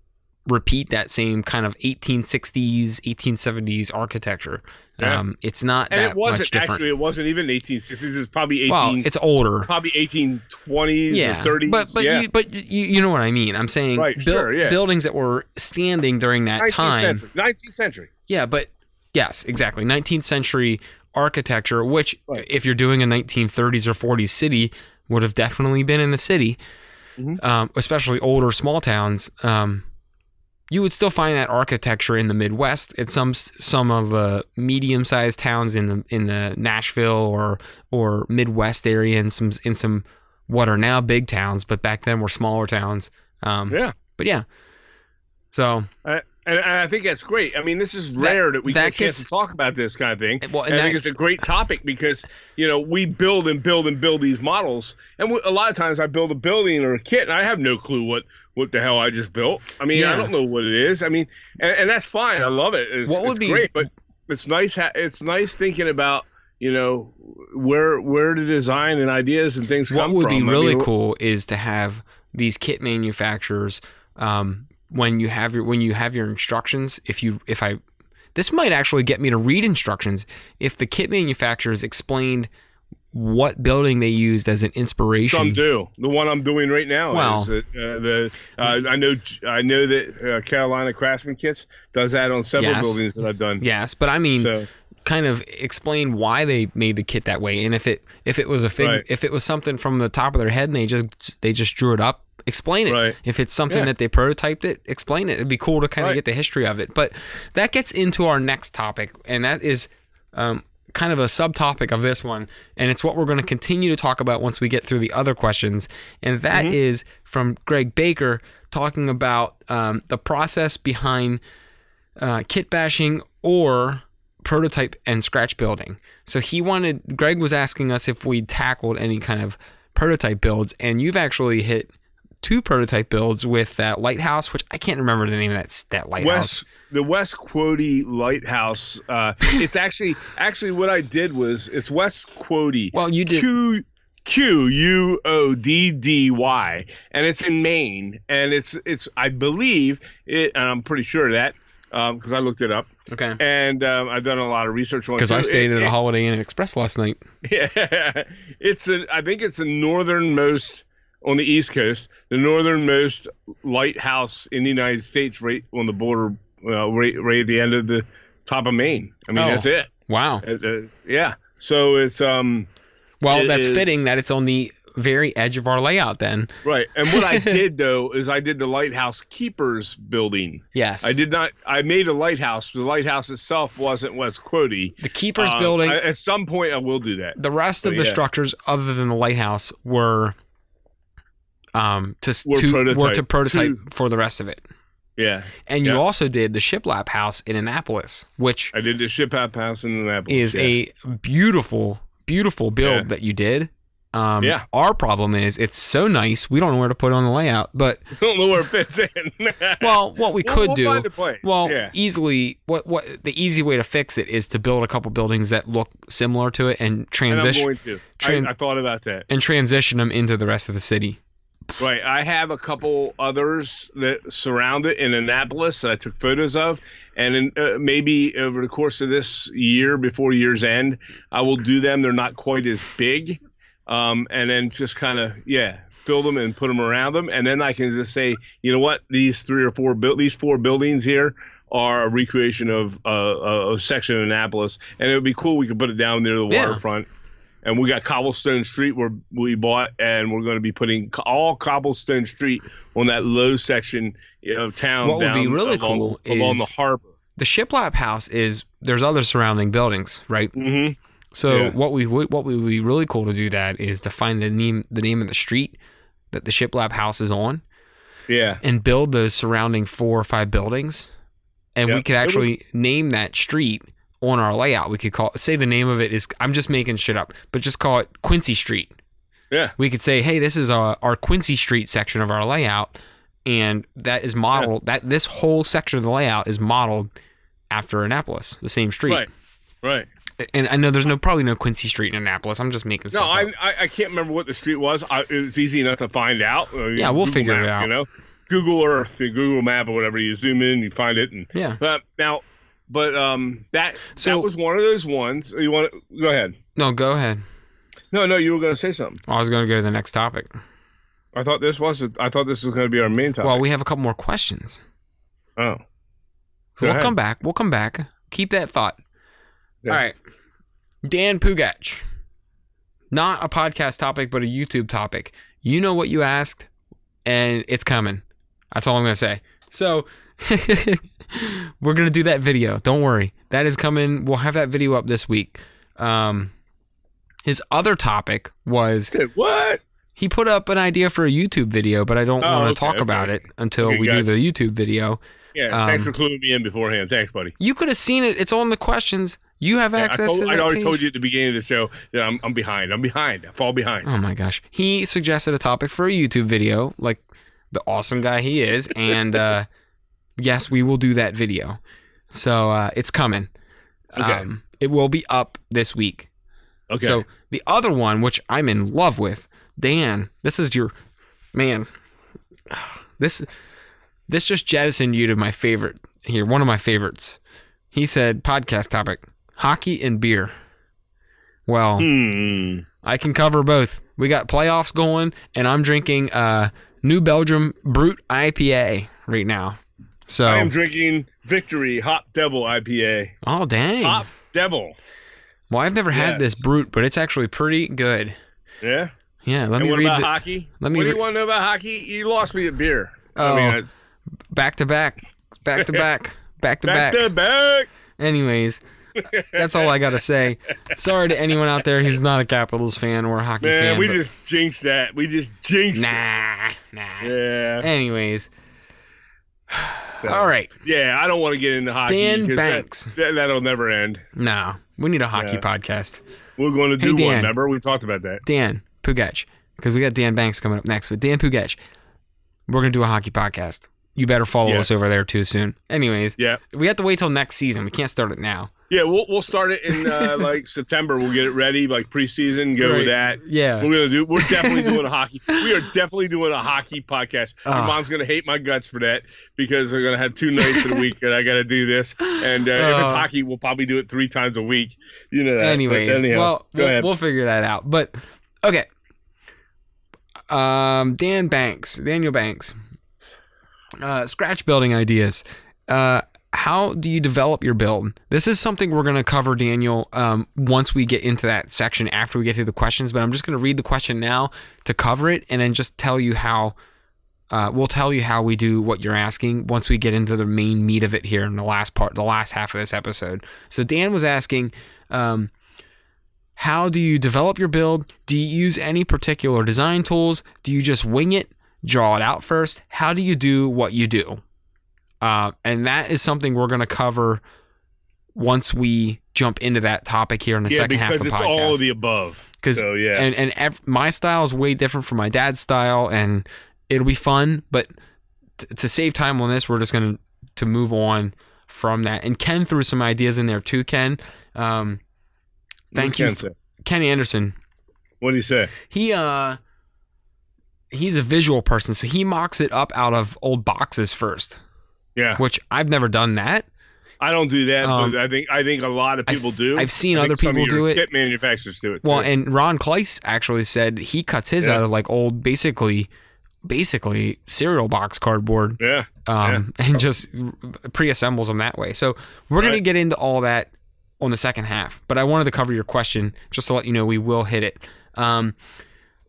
repeat that same kind of 1860s 1870s architecture Yeah. um, it's not And it wasn't actually. It wasn't even 1860s. It's probably 18. well it's older probably 1820s yeah, or 30s. but but yeah. you but you, you know what I mean. I'm saying Right, sure, yeah. buildings that were standing during that 19th time. century. 19th century. Yeah, but yes, exactly. 19th century architecture, which Right. if you're doing a 1930s or 40s city, would have definitely been in the city, Mhm. um, especially older small towns. Um, you would still find that architecture in the Midwest. At some some of the medium sized towns in the in the Nashville or or Midwest area, and some in some what are now big towns, but back then were smaller towns. Um, Yeah. But yeah, so Uh, and, I think that's great. I mean, this is rare that, we that get a chance to talk about this kind of thing. Well, and And I that- think it's a great topic because you know we build and build and build these models, and we, a lot of times I build a building or a kit, and I have no clue what what the hell I just built. I mean, Yeah. I don't know what it is. I mean, and, and that's fine. I love it. It's, What would it's be- great, but it's nice. Ha- it's nice thinking about you know where where the design and ideas and things what would from. be I really mean, cool is to have these kit manufacturers um, when you have your when you have your instructions if you if i this might actually get me to read instructions if the kit manufacturers explained what building they used as an inspiration Some do. The one I'm doing right now Well- is uh, the. Uh, I know. I know that uh, Carolina Craftsman Kits does that on several Yes. buildings that I've done. yes but i mean So kind of explain why they made the kit that way and if it if it was a thing Right. if it was something from the top of their head and they just they just drew it up explain it Right. if it's something Yeah. that they prototyped it explain it it'd be cool to kind of get the history of it but that gets into our next topic and that is um, kind of a subtopic of this one and it's what we're going to continue to talk about once we get through the other questions and that Mm-hmm. is from greg baker talking about um, the process behind uh, kit bashing or prototype and scratch building. So he wanted, Greg was asking us if we tackled any kind of prototype builds, and you've actually hit two prototype builds with that lighthouse, which I can't remember the name of that that lighthouse. West the West Quoddy Lighthouse. Uh, <laughs> it's actually actually what I did was it's West Quoddy. Well, you did. Q Q U O D D Y, and it's in Maine, and it's it's I believe it, and I'm pretty sure of that because I looked it up, Okay. and um, I've done a lot of research on it. Because I stayed It- at a it- Holiday Inn Express last night. <laughs> Yeah, it's a. I think it's the northernmost on the East Coast, the northernmost lighthouse in the United States, right on the border, uh, right, right at the end of the top of Maine. I mean, Oh. that's it. Wow. Uh, uh, yeah. So it's um Well, It that's is- fitting that it's on the very edge of our layout. Then. right. And what I <laughs> did though is I did the lighthouse keepers building. Yes. I did not. I made a lighthouse. The lighthouse itself wasn't West Quoddy. The keepers Um, building. I- at some point, I will do that. the rest of But the yeah. structures other than the lighthouse were um to Were to were prototype. to prototype To- for the rest of it Yeah, and you also did the shiplap house in annapolis which I did the ship out house in Annapolis. is yeah. a beautiful beautiful build Yeah. that you did um Yeah. our problem is it's so nice we don't know where to put it on the layout but <laughs> I don't know where it fits in. <laughs> well what we We'll- could we'll do a place. well yeah. easily what what the easy way to fix it is to build a couple buildings that look similar to it and and I'm going to. tran- I, I thought about that. and transition them into the rest of the city Right. I have a couple others that surround it in Annapolis that I took photos of. And in, uh, maybe over the course of this year, before year's end, I will do them. They're not quite as big. Um, and then just kind of, yeah, build them and put them around them. And then I can just say, you know what? These three or four, build these four buildings here are a recreation of uh, a, a section of Annapolis. And it would be cool. We could put it down near the Yeah. waterfront and we got cobblestone street where we bought and we're going to be putting all cobblestone street on that low section of town What would be down really along, cool along the harbor. the shiplap house is there's other surrounding buildings right? Hmm so Yeah. what we would what would be really cool to do that is to find the name the name of the street that the shiplap house is on yeah. and build those surrounding four or five buildings. And we could was- actually name that street on our layout. We could call say the name of it is i'm just making shit up but just call it quincy street. Yeah. We could say hey this is our, our quincy street section of our layout and that is modeled that this whole section of the layout is modeled after annapolis the same street. Right. Right. And i know there's no probably no quincy street in annapolis. I'm just making no stuff I. I i can't remember what the street was. I, was easy enough to find out. Uh, Yeah, we'll figure it out. you know? Google earth the google map or whatever you zoom in you find it and yeah. But now but um that So- that was one of those ones. You want to go ahead. No go ahead. No no you were going to say something. I was going to go to the next topic. I thought this was I thought this was going to be our main topic. well we have a couple more questions. Oh, Go we'll ahead. come back. We'll come back. Keep that thought. Yeah. all right. Dan pugach. Not a podcast topic but a youtube topic. You know what you asked and it's coming. That's all i'm going to say. So <laughs> we're gonna do that video. Don't worry, that is coming. We'll have that video up this week. Um, his other topic was what? he put up an idea for a YouTube video, but I don't Oh, want to okay, talk okay. about it until Okay, we do the YouTube video. Yeah, thanks Um, for cluing me in beforehand. Thanks, buddy. You could have seen it. It's on the questions. You have Yeah, I, access told, to I that already page. told you at the beginning of the show that I'm, I'm behind. I'm behind. I fall behind. Oh my gosh. He suggested a topic for a YouTube video, like the awesome guy he is, and uh, <laughs> yes, we will do that video. So uh, it's coming. Okay. Um, it will be up this week. Okay. So the other one, which I'm in love with, Dan. This is your man. This this just jettisoned you to my favorite here. One of my favorites. He said podcast topic: hockey and beer. Well, Hmm. I can cover both. We got playoffs going, and I'm drinking uh, New Belgium Brut IPA right now. So, I am drinking Victory Hop Devil IPA. oh dang! Hop Devil. Well, I've never had this Brut, but it's actually pretty good. Yeah. Yeah, let and me what read about the, hockey? let me what do you want to know about hockey? You lost me at beer. Oh, I mean, back to back, back to back, back to back, back. to back. Anyways, that's all I got to say. Sorry to anyone out there who's not a Capitals fan or a hockey Man, fan. we but- just jinxed that. We just jinxed nah, nah. Yeah. Anyways, So, all right, Yeah, I don't want to get into hockey. Dan Banks. That, that'll never end. No, we need a hockey Yeah. podcast. We're going to Hey, do Dan. one. Remember, we talked about that. Dan Pugach, because we got Dan Banks coming up next. But Dan Pugach, we're gonna do a hockey podcast. You better follow Yes. us over there too soon. Anyways, Yeah, we have to wait till next season. We can't start it now. Yeah. We'll we'll start it in uh, <laughs> like September. We'll get it ready, like preseason. Go Right. with that. Yeah. We're gonna do. We're definitely <laughs> doing a hockey. We are definitely doing a hockey podcast. Your Ah. mom's gonna hate my guts for that because they're gonna have two nights in a week and I gotta do this. And uh, if it's Oh. hockey, we'll probably do it three times a week. You know that. Anyways, anyhow, well, we'll, we'll figure that out. But okay. Um, Dan Banks, Daniel Banks, uh, scratch building ideas. How do you develop your build? This is something we're going to cover, Daniel, um, once we get into that section after we get through the questions. But I'm just going to read the question now to cover it, and then just tell you how. Uh, we'll tell you how we do what you're asking once we get into the main meat of it here in the last part, the last half of this episode. So Dan was asking, um, how do you develop your build? Do you use any particular design tools? Do you just wing it, draw it out first? How do you do what you do? Uh, and that is something we're going to cover once we jump into that topic here in the yeah, second half of the podcast. because it's all of the above. 'Cause- so yeah, and and ev- my style is way different from my dad's style, and it'll be fun. But t- to save time on this, we're just going to to move on from that. And Ken threw some ideas in there too. Ken, um, thank you, Ken f- say? Ken Anderson. What do you say? He uh he's a visual person, so he mocks it up out of old boxes first, Yeah, which I've never done that. I don't do that, Um, but I think I think a lot of I've- people do. I've seen other people do it. Kit manufacturers do it. Well, too. and Ron Kleiss actually said he cuts his Yeah. out of like old, basically, basically cereal box cardboard, yeah, um, <laughs> and just pre-assembles them that way. So we're gonna Right. get into all that on the second half. But I wanted to cover your question just to let you know we will hit it. Um,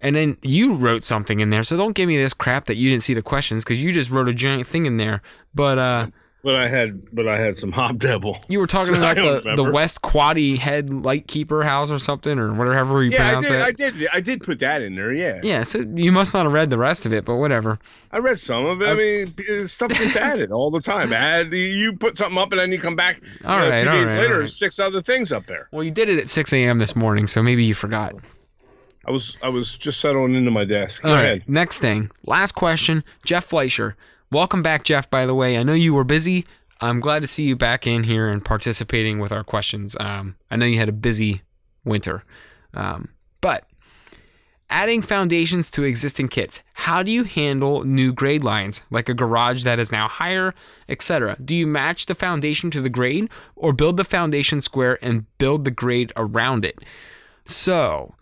and then you wrote something in there, so don't give me this crap that you didn't see the questions because you just wrote a giant thing in there. But uh, but I had but I had some Hop Devil. you were talking <laughs> So about the, the. West Quoddy Head Lightkeeper House or something or whatever you Yeah, I pronounce did, it. I did. I did put that in there. Yeah, Yeah, so you must not have read the rest of it, but whatever. I read some of it. I mean, uh, stuff gets <laughs> added all the time. Add you put something up and then you come back. All you know, right, two all days right, later, right. six other things up there. Well, you did it at 6 a.m. this morning, so maybe you forgot. I was I was just settling into my desk. All right, next thing. Last question. Jeff Fleischer. Welcome back, Jeff, by the way. I know you were busy. I'm glad to see you back in here and participating with our questions. Um, I know you had a busy winter. Um, but adding foundations to existing kits, how do you handle new grade lines, like a garage that is now higher, etc.? Do you match the foundation to the grade or build the foundation square and build the grade around it? So,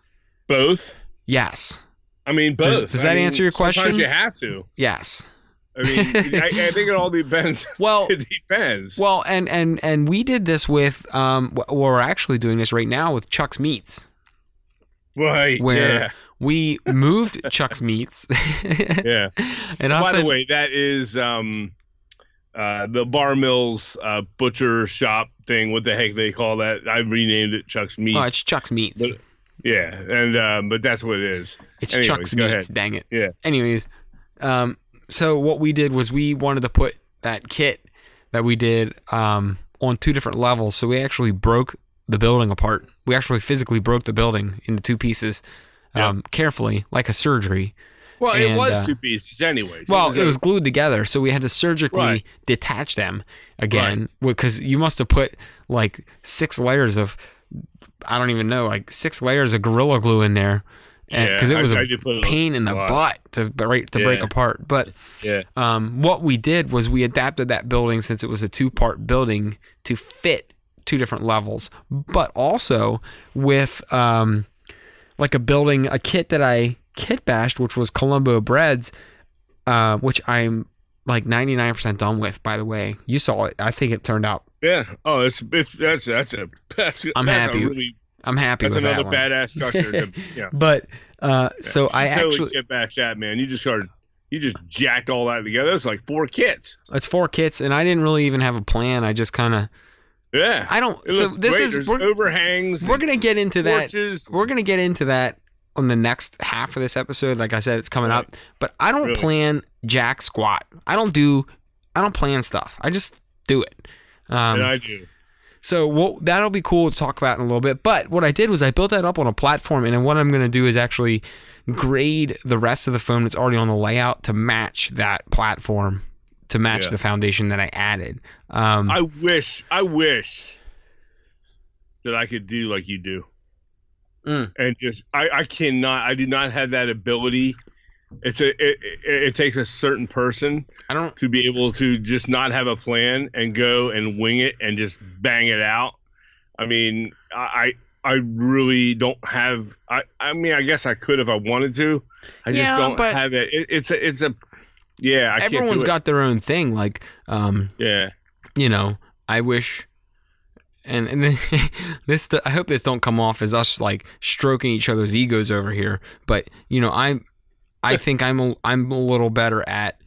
Both. yes. I mean, Does- both. does I that mean, answer your Sometimes question? you have to. Yes. I mean, I, I think it all depends. <laughs> Well, It depends. well, and and and we did this with um, we're actually doing this right now with Chuck's Meats. right. where- yeah. We moved <laughs> Chuck's Meats, Yeah. <laughs> and I By said, the way, that is um, uh, the Bar Mills uh, butcher shop thing. What the heck they call that? I renamed it Chuck's Meats. Oh, it's Chuck's Meats. But- yeah, and um, but that's what it is. it's anyways, Chuck's Meats. ahead. Dang it. Yeah. Anyways, um, so what we did was we wanted to put that kit that we did um, on two different levels. So we actually broke the building apart. We actually physically broke the building into two pieces um, carefully, like a surgery. Well, it was uh, two pieces anyways. Well, it a- was glued together, so we had to surgically Right. detach them again because you must have put like six layers of I don't even know, like six layers of gorilla glue in there, yeah, because it was I- a I pain in the lot. butt to break to break apart. But Yeah, um, what we did was we adapted that building since it was a two part building to fit two different levels, but also with um, like a building, a kit that I kit bashed, which was Colombo Breads, uh, which I'm like 99% done with, by the way. You saw it. I think it turned out. Yeah. Oh, it's it's that's that's a that's I'm that's a happy. really- I'm happy that's with another that badass structure. to, <laughs> yeah. But uh, so You I totally actually, get back that man. You just started. You just jacked all that together. It's like four kits. it's four kits, and I didn't really even have a plan. I just kind of, Yeah. I don't. It So this great. is There's we're, overhangs. we're gonna get into that. we're gonna get into that on the next half of this episode. Like I said, it's coming Right. up. But I don't Really. plan jack squat. I don't do. I don't plan stuff. I just do it. Um, and I do. so that'll be cool to talk about in a little bit. But what I did was I built that up on a platform, and then what I'm gonna do is actually grade the rest of the foam that's already on the layout to match that platform, to match Yeah. the foundation that I added. Um, I wish. I wish that I could do like you do. Mm. And just I, I cannot. I do not have that ability. It's a. It, it, it takes a certain person I don't. to be able to just not have a plan and go and wing it and just bang it out. I mean, I I really don't have. I I mean, I guess I could if I wanted to. I just don't have it. it. It's a. It's a. Yeah, I Everyone's can't do Everyone's got their own thing. Like, um. Yeah. you know, I wish, and and then <laughs> this, I hope this don't come off as us like stroking each other's egos over here. But you know, I'm, I think I'm a, I'm a little better at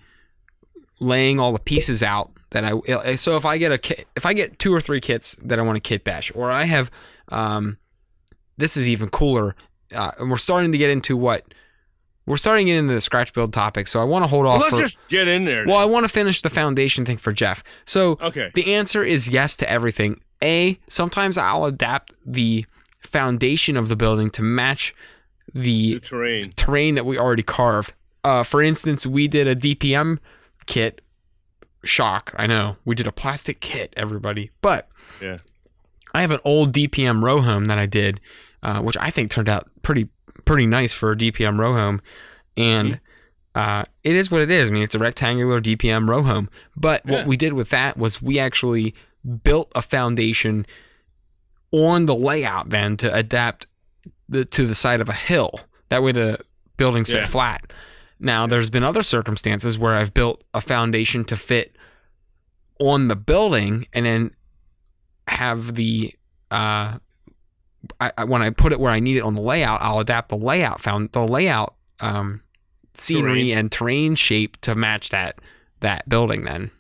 laying all the pieces out that I. So if I get a kit, if I get two or three kits that I want to kit bash, or I have, um, this is even cooler. Uh, and we're starting to get into what. We're starting to get into the scratch build topic, so I want to hold Well, off. let's for, just get in there. well, I want to finish the foundation thing for Jeff. So okay. the answer is yes to everything. A, sometimes I'll adapt the foundation of the building to match The the terrain. terrain that we already carved. Uh, for instance, we did a DPM kit. Shock, I know. We did a plastic kit, everybody. But Yeah. I have an old DPM row home that I did, uh, which I think turned out pretty pretty nice for a DPM row home. And uh, it is what it is. I mean, it's a rectangular DPM row home. But Yeah. what we did with that was we actually built a foundation on the layout then to adapt the, to the side of a hill. That way the building sit Yeah. flat. Now, there's been other circumstances where I've built a foundation to fit on the building and then have the uh, I, I, when I put it where I need it on the layout, I'll adapt the layout found the layout um, scenery Terrain. and terrain shape to match that that building. Then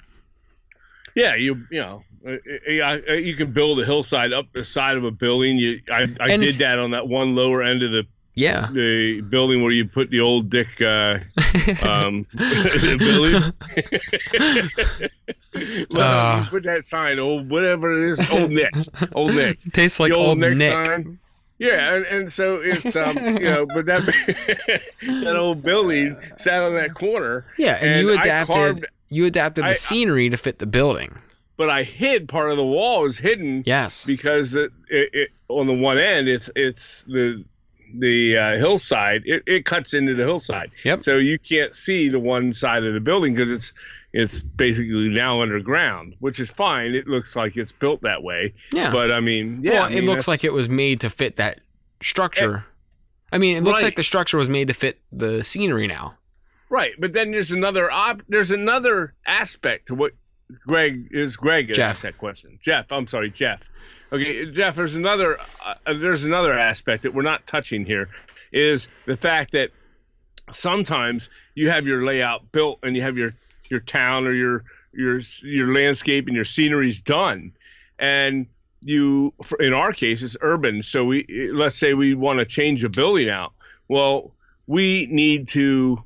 Yeah, you you know, you can build a hillside up the side of a building. You, I, I did that on that one lower end of the yeah, the building where you put the old Dick uh, <laughs> um, <laughs> building. <laughs> well, Uh. you put that sign, old whatever it is, old Nick, old Nick, tastes like the old, old Nick, Nick. sign. Yeah, and, and so it's um you know, but that that old building sat on that corner, Yeah, and, and you I adapted carved- you adapted the I- scenery to fit the building. But I hid part of the wall is hidden Yes. because it, it, it on the one end it's it's the the uh, hillside it, it cuts into the hillside Yep. so you can't see the one side of the building because it's it's basically now underground which is fine it looks like it's built that way Yeah. but i mean yeah well, I mean, it looks that's- like it was made to fit that structure. I mean, it looks Right. like the structure was made to fit the scenery now. right but then there's another op there's another aspect to what greg is greg that asked that question jeff i'm sorry jeff okay jeff there's another uh, there's another aspect that we're not touching here is the fact that sometimes you have your layout built and you have your your town or your your your landscape and your scenery's done, and you in our case it's urban. So we let's say we want to change a building out. Well, we need to,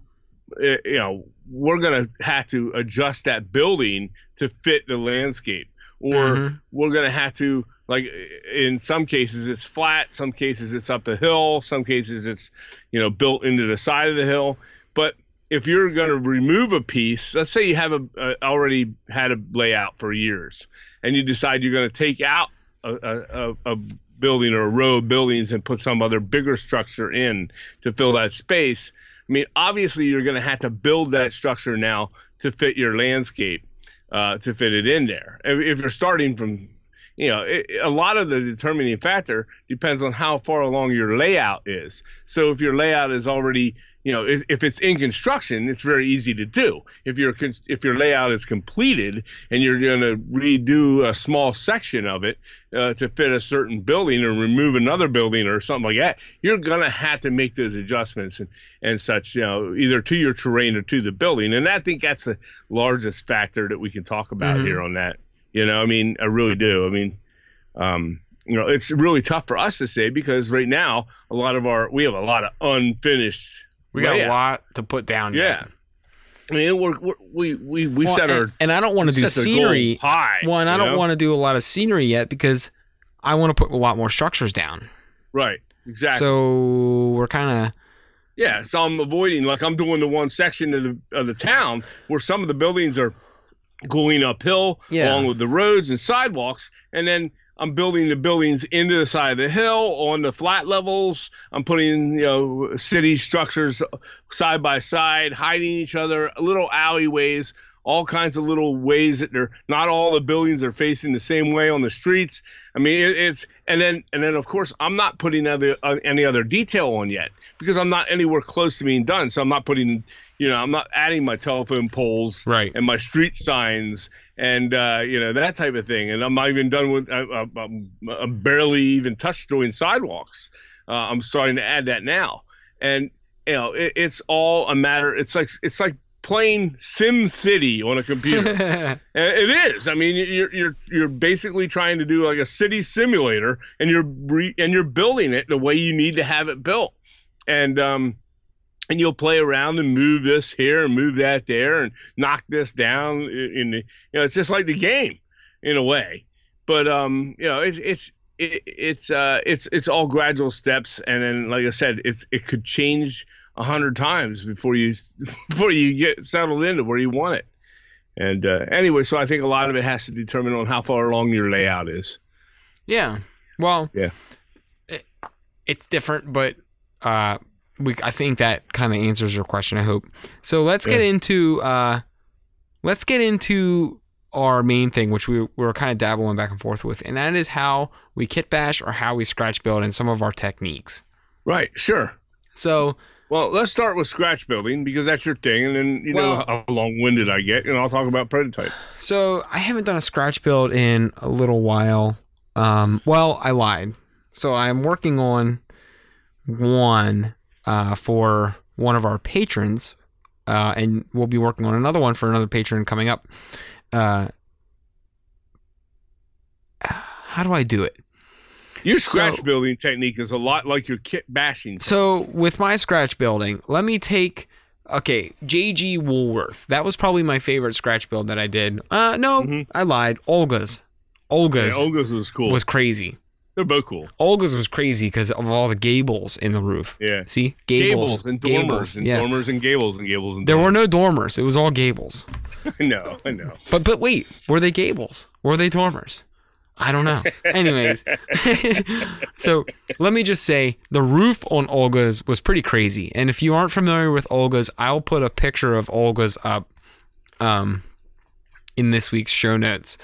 eh, you know, we're gonna have to adjust that building to fit the landscape, or Mhm. we're gonna have to like in some cases it's flat, some cases it's up the hill, some cases it's you know built into the side of the hill. But if you're going to remove a piece, let's say you have a, a already had a layout for years, and you decide you're going to take out a, a, a building or a row of buildings and put some other bigger structure in to fill that space. I mean, obviously you're going to have to build that structure now to fit your landscape, uh, to fit it in there. If, you're starting from you know, it, a lot of the determining factor depends on how far along your layout is. So if your layout is already, you know, if, if it's in construction, it's very easy to do. If your if your layout is completed and you're going to redo a small section of it uh, to fit a certain building or remove another building or something like that, you're going to have to make those adjustments and, and such, you know, either to your terrain or to the building. And I think that's the largest factor that we can talk about Mhm. here on that. You know, I mean, I really do. I mean, um, you know, it's really tough for us to say because right now a lot of our we have a lot of unfinished. We got a lot to put down. Yeah. yet. I mean, we're, we're, we we we Well, set our and, and I don't want to do set the goal scenery. high. One, I don't want to do a lot of scenery yet because I want to put a lot more structures down. right exactly. So we're kind of Yeah, so I'm avoiding like I'm doing the one section of the of the town where some of the buildings are going uphill Yeah. along with the roads and sidewalks, and then I'm building the buildings into the side of the hill on the flat levels. I'm putting you know city structures side by side, hiding each other, little alleyways. All kinds of little ways that they're not all the buildings are facing the same way on the streets. I mean, it, it's and then and then of course I'm not putting other uh, any other detail on yet because I'm not anywhere close to being done. So I'm not putting, you know, I'm not adding my telephone poles right. and my street signs and uh, you know that type of thing. And I'm not even done with. I, I'm barely even touched doing sidewalks. Uh, I'm starting to add that now, and you know it, it's all a matter. It's like it's like playing Sim City on a computer. <laughs> It is. I mean, you're you're you're basically trying to do like a city simulator, and you're re- and you're building it the way you need to have it built, and um, and you'll play around and move this here and move that there and knock this down. In the, you know, it's just like the game, in a way. But um, you know, it's it's it, it's uh it's it's all gradual steps, and then like I said, it's it could change a hundred times before you <laughs> before you get settled into where you want it. And uh, anyway, so I think a lot of it has to determine on how far along your layout is. Yeah. Well. Yeah. It, it's different, but uh, we I think that kind of answers your question. I hope. So let's get Yeah. into uh, let's get into our main thing, which we we're kind of dabbling back and forth with, and that is how we kit bash or how we scratch build and some of our techniques. Right. Sure. So Well, let's start with scratch building because that's your thing, and then you know how long-winded I get, and I'll talk about prototype. So I haven't done a scratch build in a little while. Um, well, I lied. So I'm working on one uh, for one of our patrons, uh, and we'll be working on another one for another patron coming up. Uh, how do I do it? Your scratch So- building technique is a lot like your kit bashing. So with my scratch building, let me take okay, JG Woolworth. That was probably my favorite scratch build that I did. Uh no, Mhm. I lied. Olga's. Yeah, Olga's Olga's was cool. was crazy. They're both cool. Olga's was crazy because of all the gables in the roof. Yeah. See? Gables, Gables. and dormers Gables, and yes. dormers and gables and gables and dormers. There were no dormers. It was all gables. <laughs> Know, I know. But but wait, were they gables? Were they dormers? I don't know. <laughs> Anyways, <laughs> so let me just say the roof on Olga's was pretty crazy. And if you aren't familiar with Olga's, I'll put a picture of Olga's up um, in this week's show notes.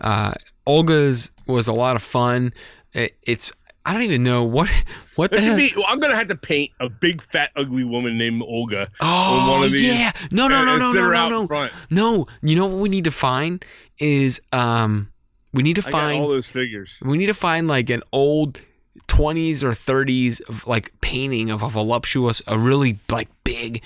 Uh, Olga's was a lot of fun. It, it's I don't even know what what the This hell. be. I'm gonna have to paint a big fat ugly woman named Olga. oh one of these yeah, no no no no no no no Front. no. You know what we need to find is um we need to I got find all those figures. We need to find like an old 20s or 30s of like painting of a voluptuous, a really like big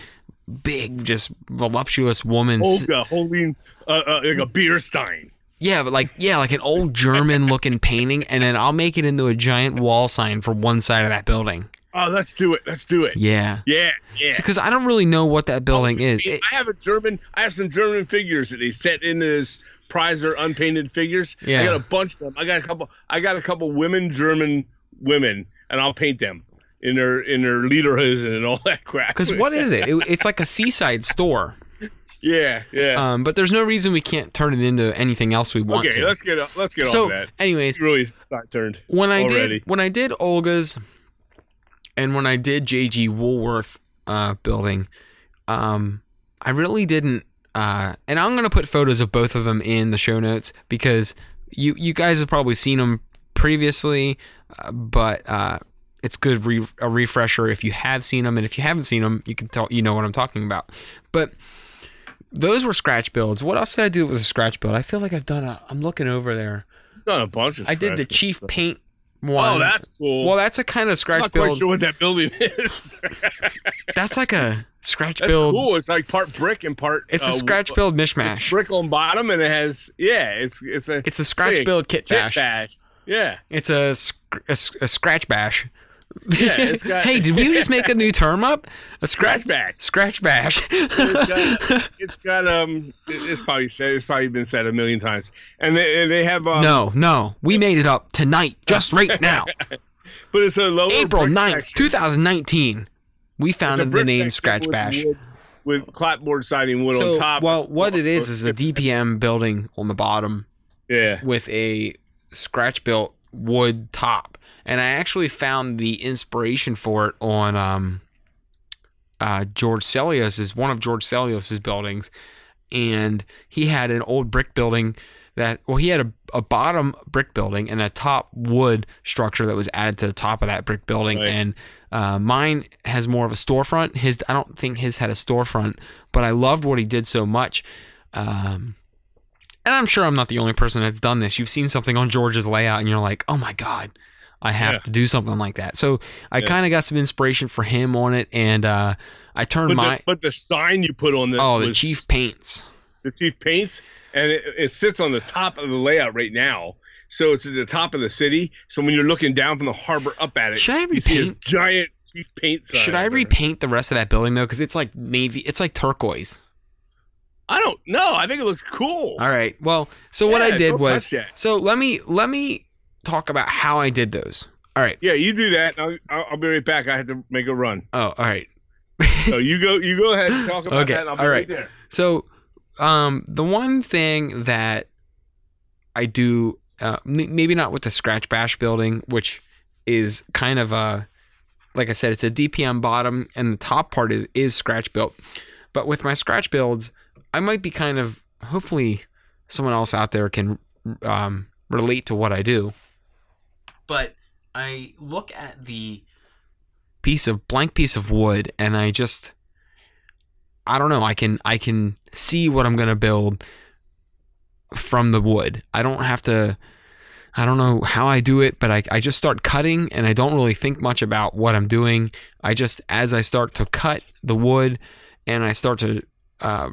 big, just voluptuous woman. Olga holding uh, uh, like a beer stein. Yeah, but like yeah, like an old German looking painting, and then I'll make it into a giant wall sign for one side of that building. Oh, let's do it. Let's do it. Yeah, Yeah, yeah. because I don't really know what that building oh, is. I It- I have a German. I have some German figures that they set in this Preiser unpainted figures. Yeah. I got a bunch of them. I got a couple. I got a couple women German women, and I'll paint them in their in their lederhosen and all that crap. <laughs> Because what is it? it? It's like a seaside store, Yeah, yeah. um, but there's no reason we can't turn it into anything else we want okay, to. let's get up. Let's get so, off that. anyways, It's really side turned. when I already. did when I did Olga's and when I did JG Woolworth uh, building, um, I really didn't. Uh, and I'm gonna put photos of both of them in the show notes because you you guys have probably seen them previously, uh, but uh, it's good re- a refresher if you have seen them, and if you haven't seen them, you can tell you know what I'm talking about. But those were scratch builds. What else did I do that was a scratch build? I feel like I've done a. I'm looking over there. I've done a bunch of. I did the chief stuff. paint one. Oh, that's cool. Well, that's a kind of scratch I'm scratch not quite build. sure what that building is. <laughs> That's like a scratch That's build. cool. It's like part brick and part. It's a uh, scratch w- build It's mishmash. brick on bottom, and it has yeah. It's it's a It's a scratch build kit kit bash. bash. Yeah. It's a, a, a scratch bash. Yeah, got- hey, did we just make a new term up? A scratch bash. scratch bash. It's got, <laughs> it's got um. it- It's probably said. It's probably been said a million times. And they, and they have um. no, no, we made it up tonight, just right <laughs> now, But it's a lower April brick 9th, section. 2019. We It's a founded the name Scratch with Bash. wood- with clapboard siding wood So, on top. well, what it is is a <laughs> DPM building on the bottom yeah. with a scratch built wood top. And I actually found the inspiration for it on um, uh, George Sellios's one of George Sellios's buildings, and he had an old brick building that well he had a, a bottom brick building and a top wood structure that was added to the top of that brick building. Right. and uh, mine has more of a storefront. His i don't think his had a storefront but i loved what he did so much. Um, and i'm sure i'm not the only person that's done this. You've seen something on george's layout and you're like oh my god i have Yeah. to do something like that so i Yeah. kind of got some inspiration for him on it and uh, i turned But my the, but the sign you put on the oh the was- chief paints the chief paints, and it, it sits on the top of the layout right now. So it's at the top of the city. So when you're looking down from the harbor up at it, Should I you see this repaint- giant chief paint sign. Should I there. repaint the rest of that building though? Because it's like navy, it's like turquoise. I don't know. I think it looks cool. All right. Well, so what I did was, so let me let me talk about how I did those. All right. Yeah, you do that. I'll, I'll, be right back. I had to make a run. Oh, all right. So you go. You go ahead and talk about Okay, that. And I'll be all right right. there. So, um, the one thing that I do, uh, m- maybe not with the Scratch Bash building, which is kind of a, like I said, it's a DPM bottom, and the top part is is scratch built. But with my scratch builds, I might be kind of hopefully someone else out there can um, relate to what I do. But I look at the piece of blank piece of wood, and I just I don't know. I can I can see what I'm gonna build from the wood. I don't have to. I don't know how I do it, but I, I just start cutting and I don't really think much about what I'm doing. I just, as I start to cut the wood and I start to. Uh,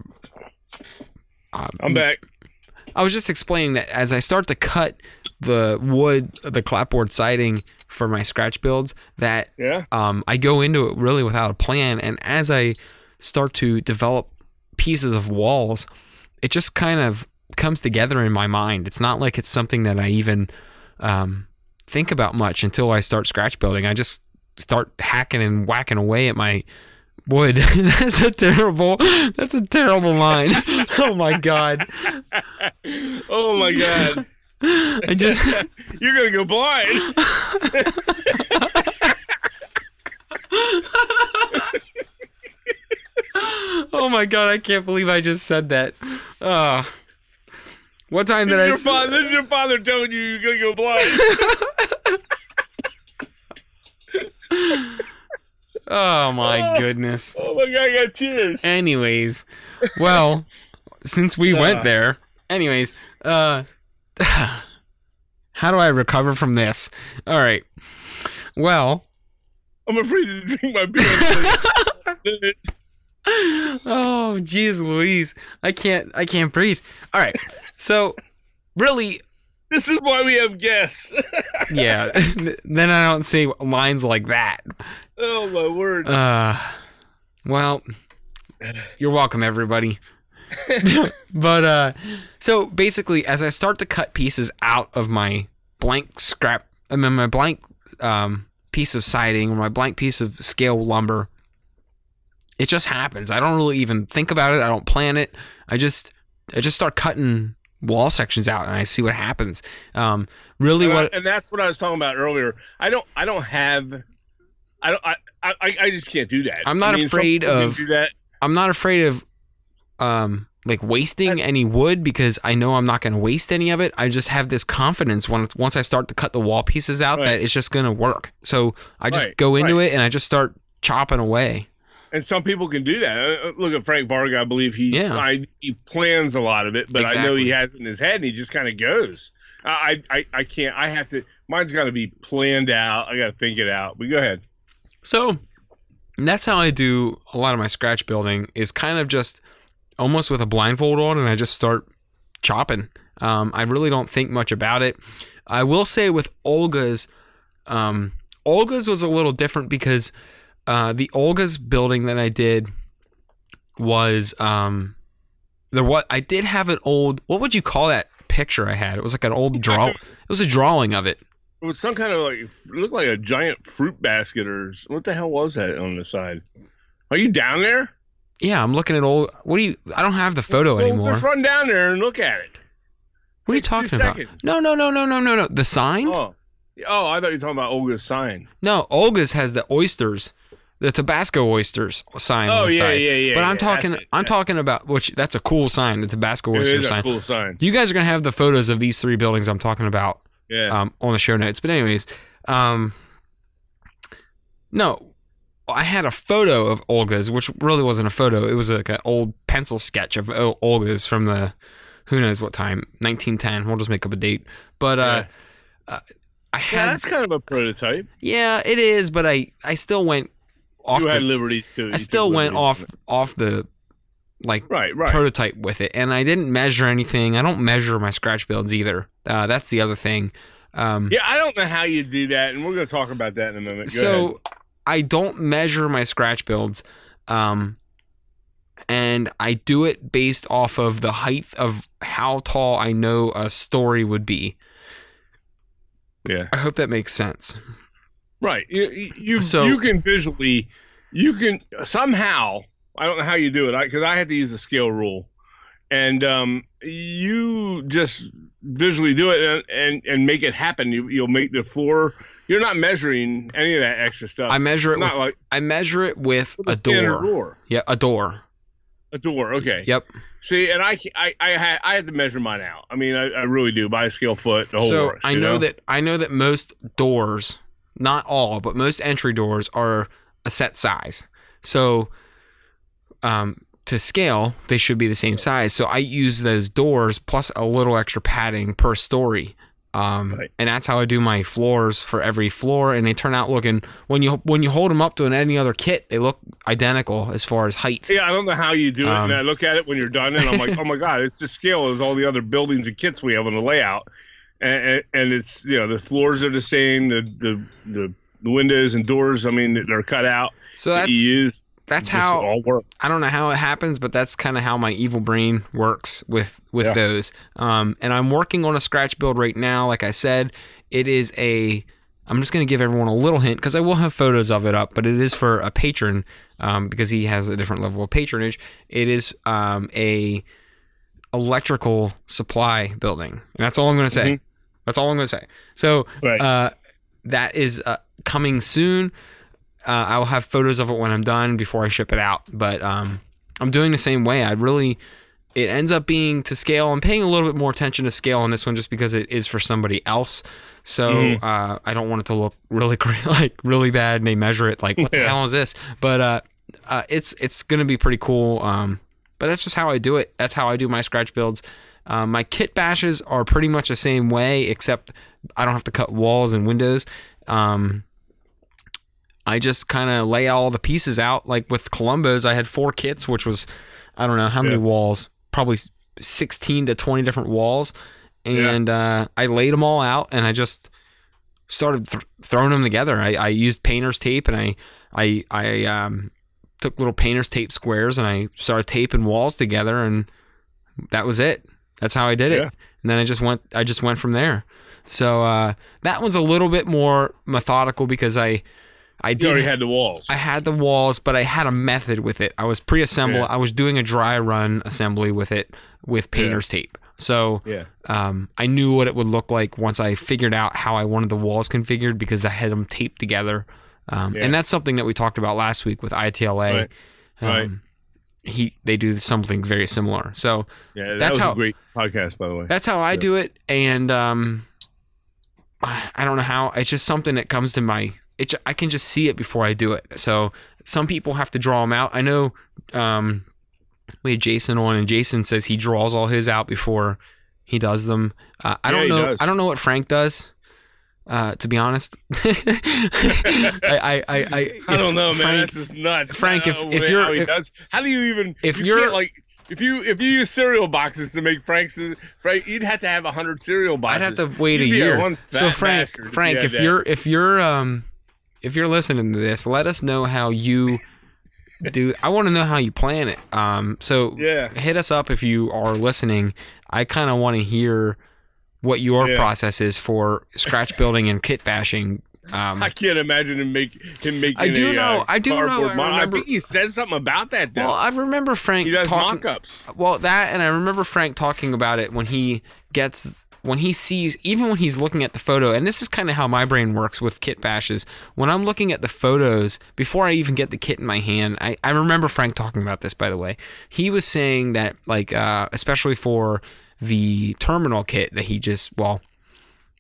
uh, I'm back. I was just explaining that as I start to cut the wood, the clapboard siding for my scratch builds, that Yeah. um, I go into it really without a plan. And as I start to develop pieces of walls, it just kind of comes together in my mind. It's not like it's something that I even um, think about much until I start scratch building. I just start hacking and whacking away at my wood. <laughs> that's a terrible. That's a terrible line. <laughs> oh my god. oh my god. I just. <laughs> You're gonna go blind. oh my god! I can't believe I just said that. Uh, what time did This I? is, your s- father, this is your father telling you you're gonna go blind. Oh my <laughs> goodness. oh my god, I got tears. Anyways, well, <laughs> since we Uh. went there, anyways, uh, <sighs> how do I recover from this? All right. Well, I'm afraid to drink my beer. <laughs> oh, jeez, Louise, I can't, I can't breathe. All right, so really, This is why we have guests. <laughs> yeah. <laughs> then I don't see lines like that. oh my word. Uh, well, you're welcome, everybody. <laughs> but uh, so basically, as I start to cut pieces out of my blank scrap, I mean my blank um, piece of siding or my blank piece of scale lumber, it just happens. I don't really even think about it. I don't plan it. I just I just start cutting wall sections out and I see what happens. Um, really, and, I- what and that's what I was talking about earlier. I don't. I don't have. I don't. I. I, I just can't do that. I'm not I mean, afraid of- do that. I'm not afraid of um like wasting any wood because I know I'm not going to waste any of it. I just have this confidence when once I start to cut the wall pieces out Right. that it's just going to work. So I just Right, go into right. it and I just start chopping away. And some people can do that. Uh, uh, Look at Frank Varga. I believe he. Yeah. I, he plans a lot of it, but I know he has it in his head, and he just kind of goes. I, I. I can't. I have to. Mine's got to be planned out. I got to think it out. But go ahead. So that's how I do a lot of my scratch building is kind of just almost with a blindfold on and I just start chopping. Um, I really don't think much about it. I will say with Olga's, um, Olga's was a little different because uh, the Olga's building that I did was um, there. What I did have an old. What would you call that picture I had? It was like an old draw. It was a drawing of it. It was some kind of like it looked like a giant fruit basket or what the hell was that on the side? Are you down there? Yeah, I'm looking at old. What do you? I don't have the photo Well, anymore. Just run down there and look at it. What are you talking about? seconds. No, no, no, no, no, no, no. The sign? Oh, oh, I thought you were talking about Olga's sign. No, Olga's has the oysters, the Tabasco oysters sign Oh yeah, side. yeah, yeah. but I'm yeah, talking, it, I'm yeah. talking about which that's a cool sign, the Tabasco It oyster sign. cool sign. You guys are gonna have the photos of these three buildings I'm talking about Yeah. um, on the show notes. But anyways, um, no, I had a photo of Olga's, which really wasn't a photo. It was like an old pencil sketch of Olga's from the who knows what time, 1910. We'll just make up a date. But uh, uh I yeah, had that's kind of a prototype. yeah, it is. But I I still went off. You the, had liberties too. I still went off off the like Right, right. prototype with it, and I didn't measure anything. I don't measure my scratch builds either. Uh, that's the other thing. Um, yeah, I don't know how you do that, and we're going to talk about that in a minute. Go so ahead. I don't measure my scratch builds, um, and I do it based off of the height of how tall I know a story would be. yeah, I hope that makes sense. Right. You you So- you can visually, you can somehow. I don't know how you do it because I, had to use the scale rule, and um, you just visually do it and, and, and make it happen. You, you'll make the floor. You're not measuring any of that extra stuff. I measure it not with like I measure it with with a, a door. door. Yeah, a door. A door. Okay. Yep. See, and I, I, I had, I had to measure mine out. I mean, I, I really do by a scale foot. The whole so works, I you know, that I know that most doors, not all, but most entry doors are a set size. So, um, to scale, they should be the same size. So I use those doors plus a little extra padding per story. Um, Right. and that's how I do my floors for every floor, and they turn out looking when you when you hold them up to an, any other kit, they look identical as far as height. Yeah, I don't know how you do it, Um, and I look at it when you're done, and I'm like, <laughs> oh my god, it's the scale as all the other buildings and kits we have on the layout, and, and, it's you know the floors are the same, the the the, the windows and doors, I mean they're cut out. So that's use that's how all work. I don't know how it happens, but that's kind of how my evil brain works with with Yeah. those. Um, and I'm working on a scratch build right now. Like I said, it is a. I'm just going to give everyone a little hint because I will have photos of it up, but it is for a patron um, because he has a different level of patronage. It is um, a electrical supply building, and that's all I'm going to say. Mhm. That's all I'm going to say. So Right. uh, that is uh, coming soon. Uh, I will have photos of it when I'm done before I ship it out. But um, I'm doing the same way. I really, it ends up being to scale. I'm paying a little bit more attention to scale on this one just because it is for somebody else. So Mhm. uh, I don't want it to look really <laughs> like really bad, and they measure it like, what the hell is this? But uh, uh, it's it's gonna be pretty cool. Um, but that's just how I do it. That's how I do my scratch builds. Um, my kit bashes are pretty much the same way, except I don't have to cut walls and windows. Um, I just kind of lay all the pieces out. Like with Columbos, I had four kits, which was I don't know how many Yeah. walls, probably 16 to 20 different walls, and uh, I laid them all out, and I just started th- throwing them together. I, I used painter's tape, and I I I um, took little painter's tape squares, and I started taping walls together, and that was it. That's how I did it. Yeah. And then I just went I just went from there. So uh, that one's a little bit more methodical because I I You already had the walls. I had the walls, but I had a method with it. I was pre-assemble. Yeah. I was doing a dry run assembly with it with painter's tape. So yeah. um, I knew what it would look like once I figured out how I wanted the walls configured because I had them taped together. Um, Yeah. And that's something that we talked about last week with ITLA. Right. Right. He they do something very similar. So Yeah. That That's was how- a great podcast, by the way. that's how I Yeah. do it, and um, I I don't know how. It's just something that comes to my. It I can just see it before I do it. So some people have to draw them out. I know. Um, we had Jason on, and Jason says he draws all his out before he does them. Uh, I Yeah, don't know. I don't know what Frank does. Uh, to be honest, <laughs> I, I, I, I, <laughs> I don't know, man. Frank- That's just nuts. Frank, if- if you're- how if- does, how do you even if you you're- like if you if you use cereal boxes to make Frank's Frank, you'd have to have a hundred cereal boxes. I'd have to wait a You'd be year. so fat Frank, if you Frank, if you're if you're um if you're listening to this, let us know how you <laughs> do. I want to know how you plan it. Um, so yeah, hit us up if you are listening. I kind of want to hear what your Yeah. process is for scratch building and kit bashing. Um, I can't imagine him make him making. I do a, know- uh, I do know, I remember- think he said something about that. Though well, I remember Frank he does talking. mock-ups. Well, that and I remember Frank talking about it when he gets when he sees even when he's looking at the photo and this is kind of how my brain works with kit bashes when i'm looking at the photos before i even get the kit in my hand i, I remember frank talking about this by the way he was saying that like uh, especially for the terminal kit that he just well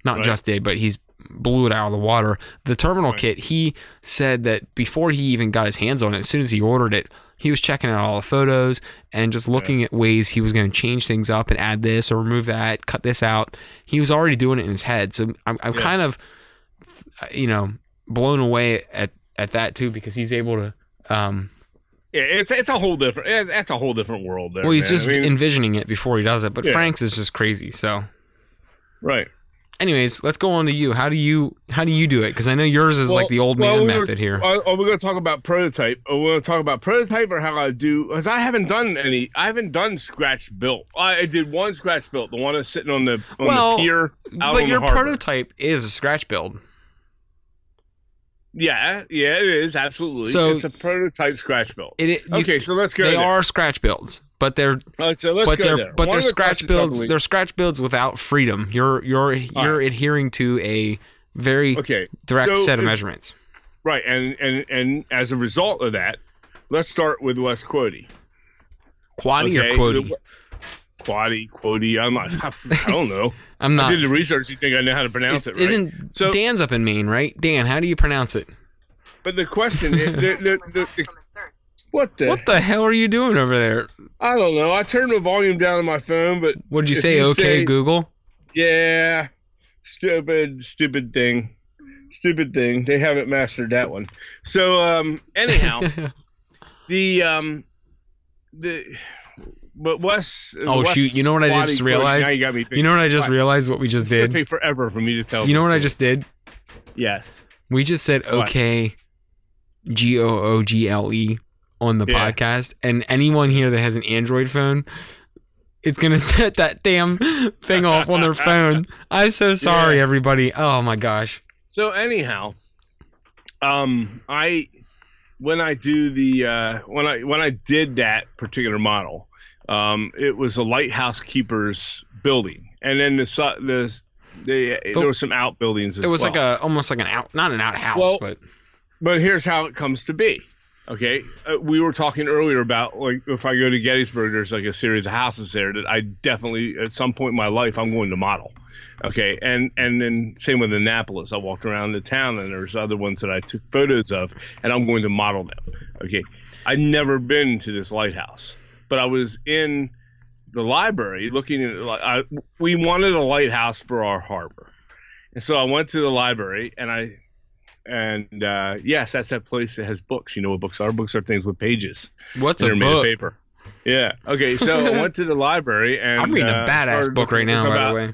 not Right. just did but he's blew it out of the water the terminal Right. kit he said that before he even got his hands on it as soon as he ordered it he was checking out all the photos and just looking at ways he was going to change things up and add this or remove that, cut this out. He was already doing it in his head. So I'm, I'm Yeah. kind of, you know, blown away at, at that too because he's able to. Um, Yeah, it's it's a whole different. That's a whole different world there. well, he's man. just I mean, envisioning it before he does it, but Yeah. Frank's is just crazy. So, right. anyways, let's go on to you. How do you how do you do it? Because I know yours is Well- like the old well, man we were- method here. Are, are we going to talk about prototype? Are we going to talk about prototype or how I do? Because I haven't done any. I haven't done scratch built. I, did one scratch built, the one that's sitting on the on Well, the pier out but your prototype is a scratch build. Yeah, yeah, it is absolutely. So- it's a prototype scratch built. It, it- you- okay, so let's go. they there. are scratch builds, but they're All right, so let's but go they're there. but One they're the scratch builds. They're scratch builds without freedom. You're you're you're adhering to a very okay, direct so set of measurements. Right, and and and as a result of that, let's start with Wes Quody. Quaddy Okay, or quotey? The- Quaddy, Quody. <laughs> <laughs> I'm not. I don't know. I'm I not. did the research. You think I know how to pronounce is, it? Right? Isn't So- Dan's up in Maine, right? Dan, how do you pronounce it? But the question, the, the, <laughs> the, the, the, what the? What the hell are you doing over there? I don't know. I turned the volume down on my phone, but What did you say? you okay, say- Google. yeah, stupid, stupid thing, stupid thing. They haven't mastered that one. So, um, anyhow, the um, the but Wes. Oh, Wes shoot, you know what I just realized? Now you got me thinking. you know what I just realized? What we just It's gonna did. take forever for me to tell. You know what I just did? Yes. We just said okay, G O O G L E on the Yeah. podcast, and anyone here that has an Android phone, it's gonna <laughs> set that damn thing off on their phone. I'm so <laughs> sorry, Yeah. everybody. Oh my gosh. So anyhow, um, I when I do the uh, when I when I did that particular model, um, it was a lighthouse keeper's building, and then the su- the the there were some outbuildings as It was well. like a almost like an out, not an outhouse, Well, but But here's how it comes to be. Okay, uh, we were talking earlier about like if I go to Gettysburg, there's like a series of houses there that I definitely at some point in my life I'm going to model. Okay, and and then same with Annapolis. I walked around the town and there's other ones that I took photos of, and I'm going to model them. Okay, I've never been to this lighthouse, but I was in the library looking at like I, we wanted a lighthouse for our harbor, and so I went to the library and I and uh, yes, that's that place that has books. You know what books are? Books are things with pages. What's that a are made of book? paper. Yeah. Okay. So I went to the library and I'm reading a uh, badass book right now, by about- the way.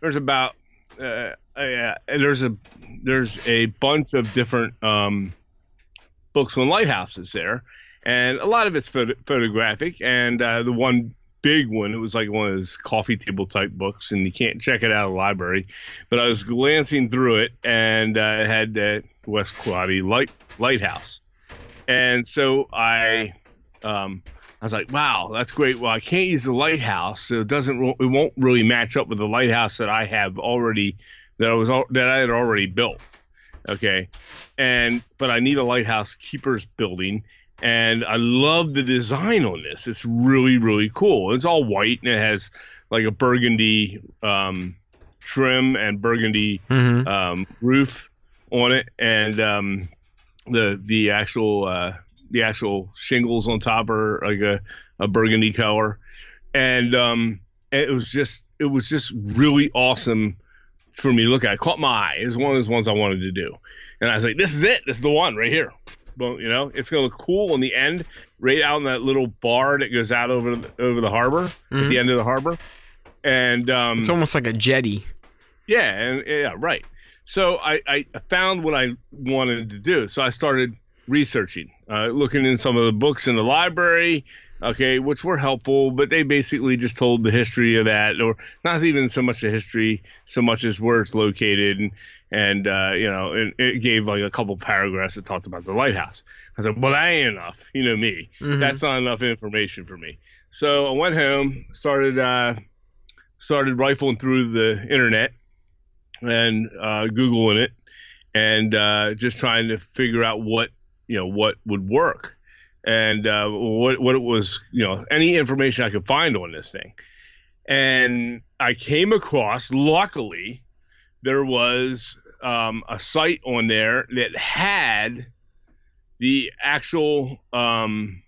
There's about uh, uh, yeah, there's a there's a bunch of different um, books on lighthouses there, and a lot of it's photo- photographic. And uh, the one big one, it was like one of those coffee table type books, and you can't check it out of the library. But I was glancing through it, and uh, it had uh, West Quoddy light lighthouse, and so I. Um, I was like, "Wow, that's great." Well, I can't use the lighthouse, so it doesn't. It won't really match up with the lighthouse that I have already, that I was that I had already built. Okay, and but I need a lighthouse keepers building, and I love the design on this. It's really really cool. It's all white and it has like a burgundy um, trim and burgundy hmm um, roof on it, and um, the the actual uh, the actual shingles on top are like a, a burgundy color, and um, it was just it was just really awesome for me to look at. It caught my eye. It was one of those ones I wanted to do, and I was like, "This is it. This is the one right here." Well, you know, it's gonna look cool in the end, right out in that little bar that goes out over the, over the harbor at the end of the harbor, and um, It's almost like a jetty. yeah, and yeah, right. So I, I found what I wanted to do. So I started researching, uh, looking in some of the books in the library, okay, which were helpful, but they basically just told the history of that, or not even so much the history, so much as where it's located, and and uh, you know, it, it gave like a couple paragraphs that talked about the lighthouse. I said, like, well, that ain't enough, you know me. Mhm. That's not enough information for me. So I went home, started uh, started rifling through the internet and uh, googling it, and uh, just trying to figure out what you know what would work, and uh, what what it was you know any information I could find on this thing, and I came across luckily there was um, a site on there that had the actual um,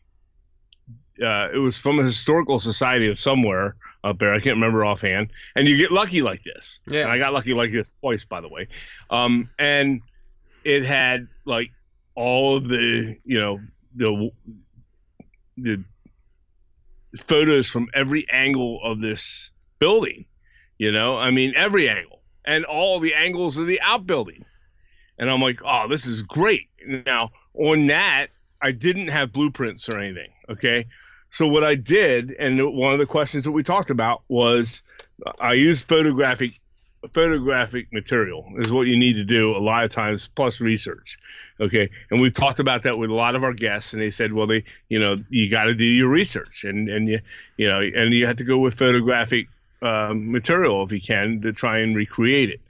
uh, it was from a historical society of somewhere up there. I can't remember offhand. And you get lucky like this. Yeah. And I got lucky like this twice, by the way. Um, and it had like all of the, you know, the the photos from every angle of this building. You know, I mean, every angle and all the angles of the outbuilding. And I'm like, oh, this is great. Now, on that, I didn't have blueprints or anything. Okay. So what I did, and one of the questions that we talked about was, I used photographic photographic material is what you need to do a lot of times plus research okay and we've talked about that with a lot of our guests and they said well they you know you got to do your research and and you you know and you have to go with photographic um, material if you can to try and recreate it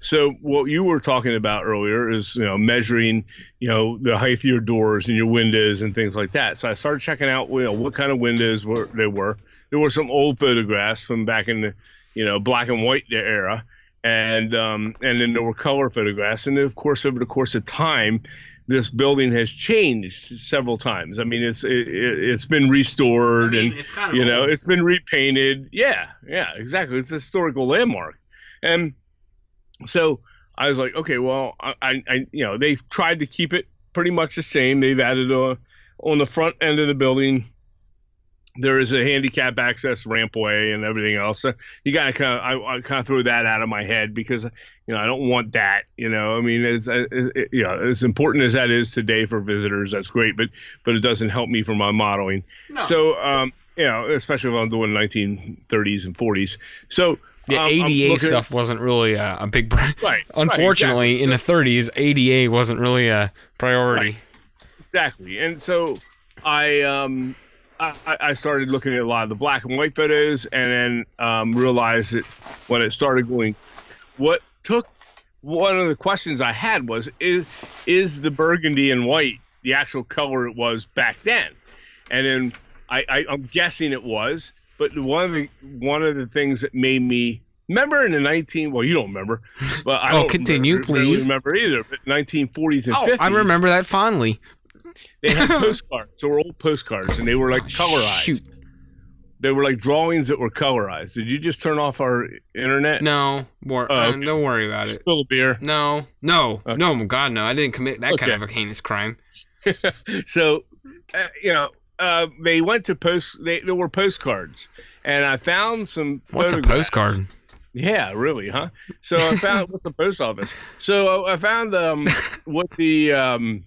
so what you were talking about earlier is you know measuring you know the height of your doors and your windows and things like that. So I started checking out you know, what kind of windows were there were. There were some old photographs from back in the you know black and white era, and um, and then there were color photographs. And of course over the course of time, this building has changed several times. I mean it's it, it, it's been restored and it's kind you know it's been repainted. Yeah yeah exactly. It's a historical landmark. And so i was like okay well i i, I you know they've tried to keep it pretty much the same. They've added a on the front end of the building there is a handicap access rampway and everything else so you gotta kind of I, I kind of throw that out of my head because you know i don't want that you know i mean it's it, it, you know as important as that is today for visitors that's great but but it doesn't help me for my modeling so, um, you know, especially if I'm doing 1930s and 40s. So, the um, ADA looking- stuff wasn't really a, a big. Pri- <laughs> right? Unfortunately, right, in the 30s, ADA wasn't really a priority. Right. exactly. And so, I um, I, I started looking at a lot of the black and white photos, and then um, realized that when it started going, what took one of the questions I had was is is the burgundy and white the actual color it was back then? And then I, I I'm guessing it was, but one of the one of the things that made me remember in the 19 well you don't remember, but I Oh, don't continue, remember, really please. remember either. But 1940s and Oh, 50s, I remember that fondly. They had <laughs> postcards. They were old postcards, and they were like colorized. Shoot. they were like drawings that were colorized. Did you just turn off our internet? No, wor- Oh, uh, don't worry about it. Spill a beer. No, no, Okay. no, God, no! I didn't commit that kind of a heinous crime. <laughs> so uh, you know uh, they went to post they, there were postcards and i found some What's a postcard? yeah really huh so i found <laughs> what's the post office so i found um what the um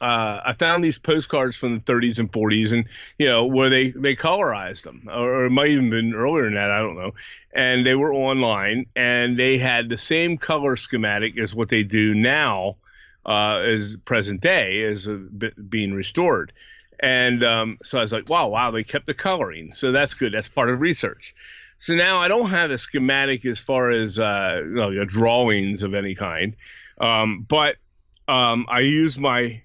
uh, I found these postcards from the 30s and 40s, and you know where they they colorized them, or, it might even been earlier than that. I don't know. And they were online, and they had the same color schematic as what they do now, uh, as present day, as uh, being restored. And um, so I was like, wow, wow, they kept the coloring, so that's good. That's part of research. So now I don't have a schematic as far as uh, you know, drawings of any kind, um, but um, I use my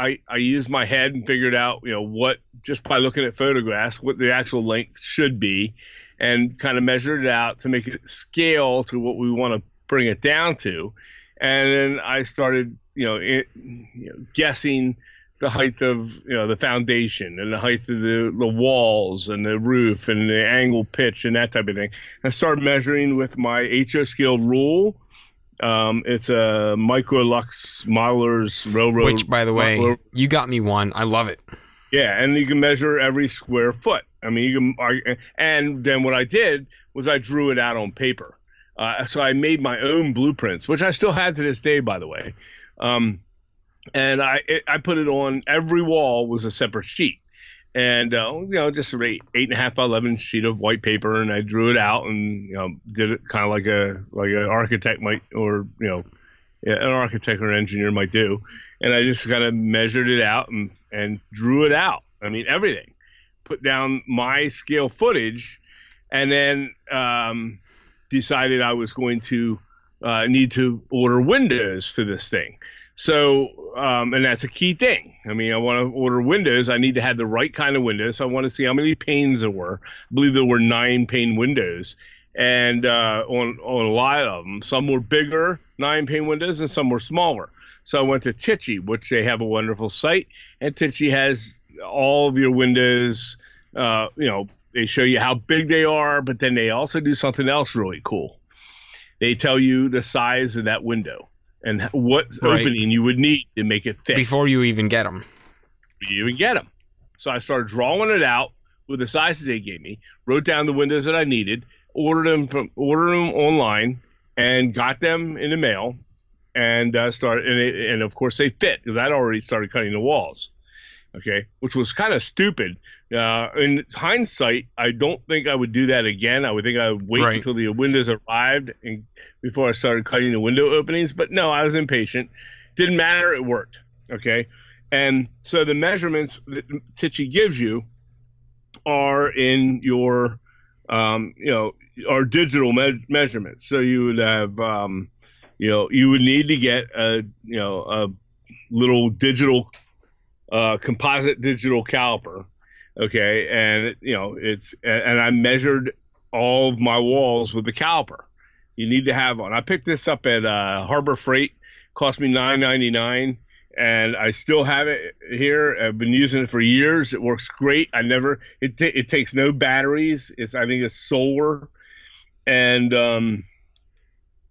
I, I used my head and figured out, you know, what just by looking at photographs, what the actual length should be, and kind of measured it out to make it scale to what we want to bring it down to. And then I started, you know, it, you know guessing the height of, you know, the foundation and the height of the, the walls and the roof and the angle pitch and that type of thing. I started measuring with my HO scale rule. Um, it's a Microlux Modelers Railroad. Which, by the way, Modeler- you got me one. I love it. yeah, and you can measure every square foot. I mean, you can. And then what I did was I drew it out on paper. Uh, so I made my own blueprints, which I still had to this day, by the way. Um, and I it, I put it on every wall was a separate sheet, and uh, you know just an eight eight and a half by eleven sheet of white paper, and I drew it out and you know did it kind of like a like an architect might or you know an architect or engineer might do, and I just kind of measured it out and and drew it out. I mean everything, put down my scale footage, and then um, decided I was going to uh, need to order windows for this thing. So, um, and that's a key thing. I mean, I want to order windows. I need to have the right kind of windows. So I want to see how many panes there were. I believe there were nine pane windows, and uh, on on a lot of them, some were bigger nine pane windows, and some were smaller. So I went to Tichy, which they have a wonderful site, and Tichy has all of your windows. Uh, you know, they show you how big they are, but then they also do something else really cool. They tell you the size of that window and what Right. opening you would need to make it fit Before you even get them. you even get them. So I started drawing it out with the sizes they gave me, wrote down the windows that I needed, ordered them from ordered them online, and got them in the mail, and uh, started and, it, and of course they fit because I'd already started cutting the walls. Okay, which was kind of stupid. Uh, in hindsight, I don't think I would do that again. I would think I would wait Right. until the windows arrived and before I started cutting the window openings. But no, I was impatient. Didn't matter. It worked. Okay. And so the measurements that Tichy gives you are in your, um, you know, are digital me- measurements. So you would have, um, you know, you would need to get a, you know, a little digital, uh, composite digital caliper. Okay. And, you know, it's, and I measured all of my walls with the caliper. You need to have one. I picked this up at uh, Harbor Freight. Cost me nine ninety nine and I still have it here. I've been using it for years. It works great. I never it ta- it takes no batteries. It's I think it's solar, and um,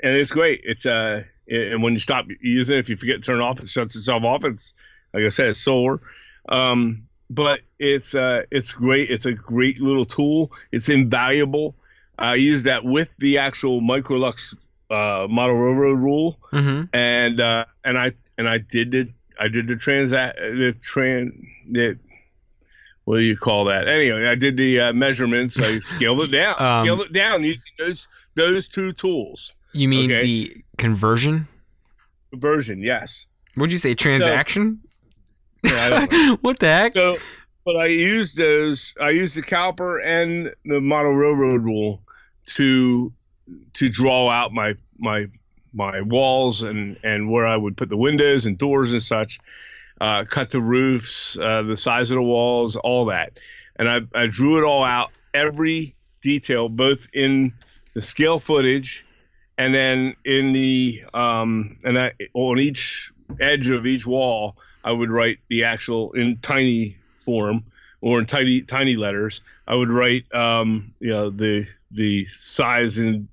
and it's great. It's uh, and when you stop using it, if you forget to turn it off, it shuts itself off. It's like I said, it's solar. Um, but it's uh, it's great. It's a great little tool. It's invaluable. I used that with the actual Microlux uh, model railroad rule Mm-hmm. and uh, and I and I did the I did the transact the tran the what do you call that? Anyway, I did the uh, measurements. I <laughs> scaled it down, Um, scaled it down using those those two tools. You mean Okay. the conversion? Version, yes. Would you say transaction? Yeah, don't know. <laughs> what the heck? so, but I used those. I used the caliper and the model railroad rule to to draw out my my my walls and and where I would put the windows and doors and such. Uh, cut the roofs, uh, the size of the walls, all that, and I, I drew it all out, every detail, both in the scale footage, and then in the um, and I on each edge of each wall, I would write the actual in tiny form or in tiny tiny letters. I would write, um, you know, the the size and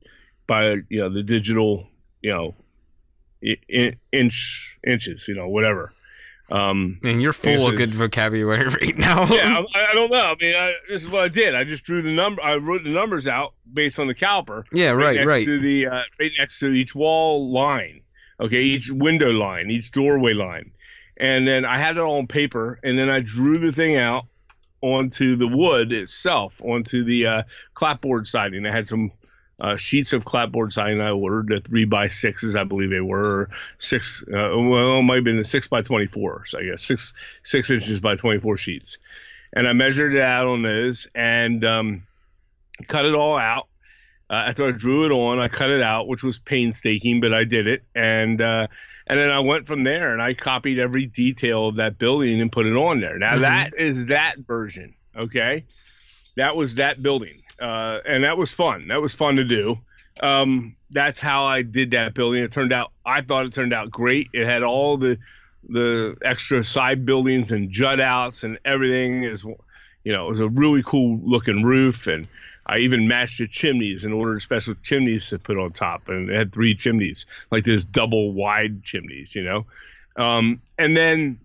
by you know the digital, you know, in, inch inches, you know, whatever. Um, and you're full of good vocabulary <laughs> right now. yeah, I, I, don't know. I mean, I, this is what I did. I just drew the number. I wrote the numbers out based on the caliper. Yeah, right, right. right. To the uh, right next to each wall line. Okay, each window line, each doorway line, and then I had it all on paper, and then I drew the thing out onto the wood itself, onto the uh, clapboard siding. I had some uh, sheets of clapboard siding I ordered, the three by sixes, I believe they were, six. Uh, well, it might have been the six by twenty four. So I guess six six inches by twenty four sheets, and I measured it out on those and um, cut it all out. Uh, after I drew it on, I cut it out, which was painstaking, but I did it, and uh, and then I went from there and I copied every detail of that building and put it on there. Now mm-hmm. that is that version, okay? That was that building uh, and that was fun. That was fun to do. Um, that's how I did that building. It turned out I thought it turned out great. It had all the the extra side buildings and jut outs and everything is you know, it was a really cool looking roof and I even matched the chimneys and ordered special chimneys to put on top and it had three chimneys, like this double wide chimneys, you know. Um, and then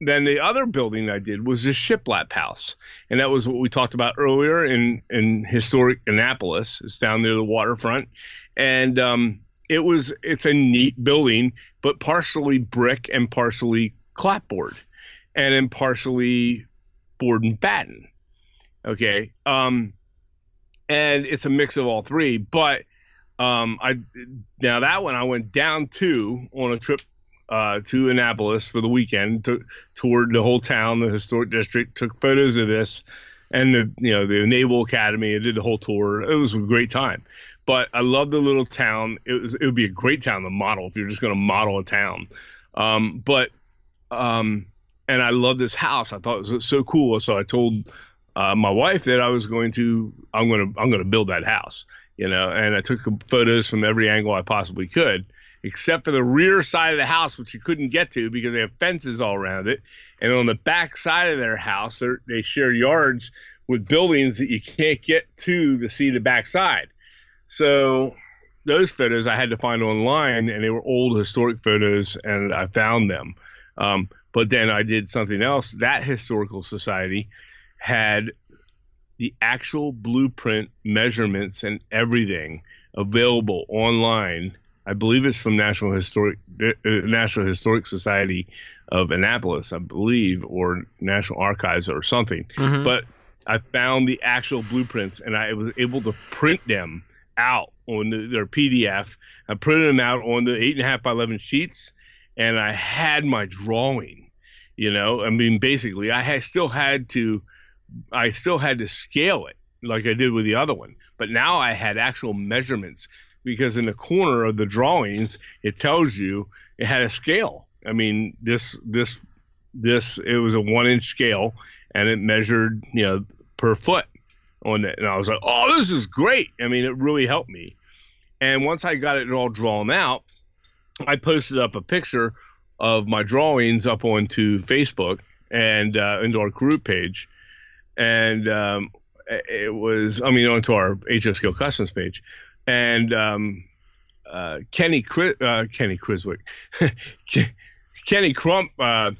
then the other building I did was the Shiplap House, and that was what we talked about earlier in in historic Annapolis. It's down near the waterfront, and um, it was it's a neat building, but partially brick and partially clapboard, and then partially board and batten. Okay, um, and it's a mix of all three, but. Um, I now that one I went down to on a trip uh, to Annapolis for the weekend, to, toured the whole town, the historic district, took photos of this, and the you know the Naval Academy. I did the whole tour. It was a great time. But I love the little town. It was it would be a great town to model if you're just going to model a town. Um, but um, and I love this house. I thought it was so cool. So I told uh, my wife that I was going to I'm going to I'm going to build that house. You know, and I took photos from every angle I possibly could except for the rear side of the house, which you couldn't get to because they have fences all around it. And on the back side of their house, they share yards with buildings that you can't get to to see the back side. So those photos I had to find online, and they were old historic photos, and I found them. Um, but then I did something else. That historical society had the actual blueprint measurements and everything available online I believe it's from National Historic uh, National Historic Society of Annapolis, I believe, or National Archives or something. Mm-hmm. But I found the actual blueprints and I was able to print them out on the, their PDF. I printed them out on the eight and a half by eleven sheets, and I had my drawing. You know, I mean, basically, I had, still had to, I still had to scale it like I did with the other one, but now I had actual measurements because in the corner of the drawings it tells you it had a scale. I mean, this this this it was a one inch scale and it measured you know per foot on it, and I was like, oh, this is great. I mean, it really helped me. And once I got it all drawn out, I posted up a picture of my drawings up onto Facebook and uh, into our group page, and um, it was I mean onto our HO Scale Customs page, and um, uh, Kenny uh, Kenny Criswick, <laughs> Kenny Crump uh,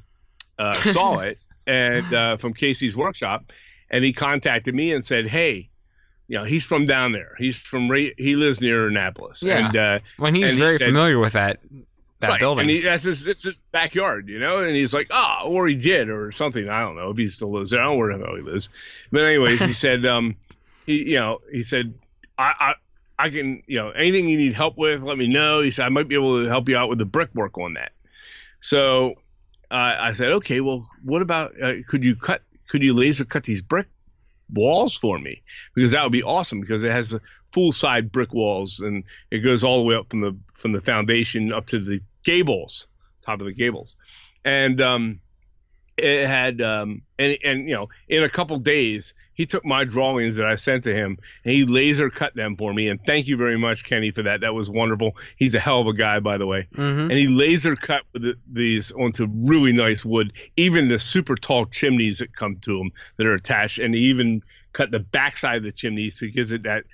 uh saw <laughs> it and uh, from Casey's workshop, and he contacted me and said, "Hey." You know, he's from down there. He's from he lives near Annapolis. Yeah. And, uh, when he's very he said, familiar with that that right. building. And he, that's his, it's his backyard, you know. And he's like, oh, or he did, or something. I don't know if he still lives there. I don't know where he lives. But anyways, he <laughs> said, um, he, you know, he said, I, I can, you know, anything you need help with, let me know. He said, I might be able to help you out with the brickwork on that. So uh, I said, okay, well, what about, uh, could you cut, could you laser cut these brick walls for me? Because that would be awesome because it has full side brick walls and it goes all the way up from the, from the foundation up to the gables, top of the gables. And, um, it had, um, and and you know in a couple days he took my drawings that I sent to him and he laser cut them for me. And thank you very much, Kenny, for that. That was wonderful. He's a hell of a guy, by the way. Mm-hmm. And he laser cut the, these onto really nice wood, even the super tall chimneys that come to them that are attached, and he even cut the backside of the chimneys to gives it that